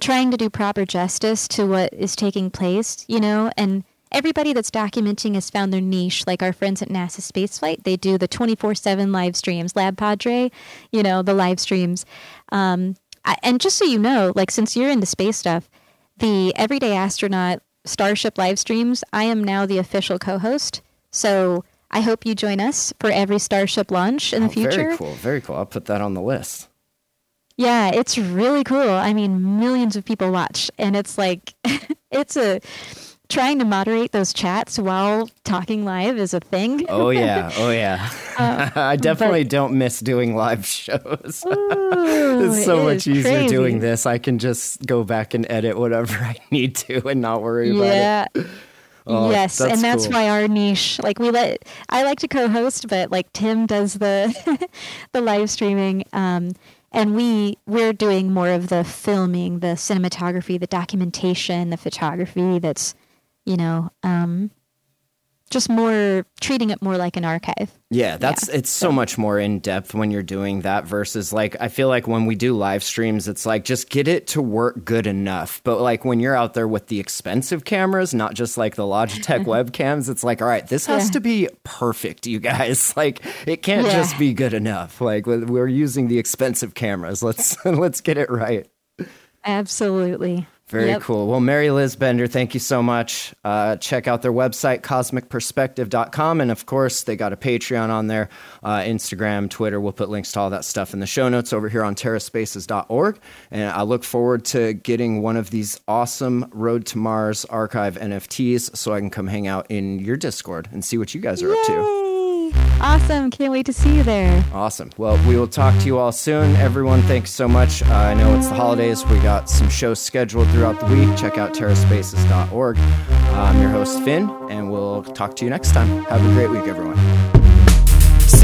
trying to do proper justice to what is taking place, you know, and everybody that's documenting has found their niche. Like our friends at NASA Spaceflight, they do the 24 7 live streams, Lab Padre, you know, the live streams. Um, I, and just so you know, like since you're into space stuff, the Everyday Astronaut Starship live streams, I am now the official co host. So I hope you join us for every Starship launch in oh, the future. Very cool. Very cool. I'll put that on the list. Yeah, it's really cool. I mean, millions of people watch, and it's like, it's a trying to moderate those chats while talking live is a thing. Oh yeah, oh yeah. Uh, I definitely but, don't miss doing live shows. Ooh, it's so it much easier crazy. doing this. I can just go back and edit whatever I need to and not worry yeah. about it. Oh, yes, that's and that's cool. why our niche, like we let, I like to co-host, but like Tim does the, the live streaming, um, and we we're doing more of the filming, the cinematography, the documentation, the photography. That's, you know, um, just more treating it more like an archive. Yeah, that's Yeah, it's so much more in depth when you're doing that versus like I feel like when we do live streams it's like just get it to work good enough. But like when you're out there with the expensive cameras, not just like the Logitech webcams, it's like all right, this has Yeah. to be perfect, you guys. Like it can't Yeah. just be good enough. Like we're using the expensive cameras. Let's let's get it right. Absolutely. Very Yep. cool. Well, MaryLiz Bender, thank you so much. Uh, check out their website, cosmicperspective.com. And of course, they got a Patreon on there, uh, Instagram, Twitter. We'll put links to all that stuff in the show notes over here on terraspaces.org. And I look forward to getting one of these awesome Road to Mars archive NFTs so I can come hang out in your Discord and see what you guys are up to. Awesome! Can't wait to see you there. Awesome. Well, we will talk to you all soon. Everyone, thanks so much. Uh, I know it's the holidays. We got some shows scheduled throughout the week. Check out terraspaces.org. I'm your host, Finn, and we'll talk to you next time. Have a great week, everyone.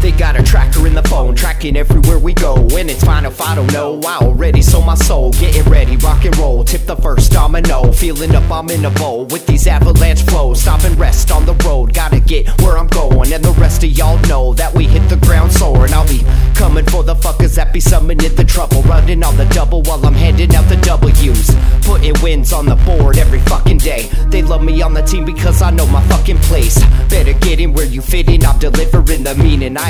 They got a tracker in the phone, tracking everywhere we go. And it's fine if I don't know. I already sold my soul. Getting ready, rock and roll. Tip the first domino. Feeling up, I'm in a bowl with these avalanche flows. Stop and rest on the road. Gotta get where I'm going. And the rest of y'all know that we hit the ground soaring. I'll be coming for the fuckers that be summoning the trouble. Running on the double while I'm handing out the W's. Putting wins on the board every fucking day. They love me on the team because I know my fucking place. Better get in where you fit in. I'm delivering the meaning. I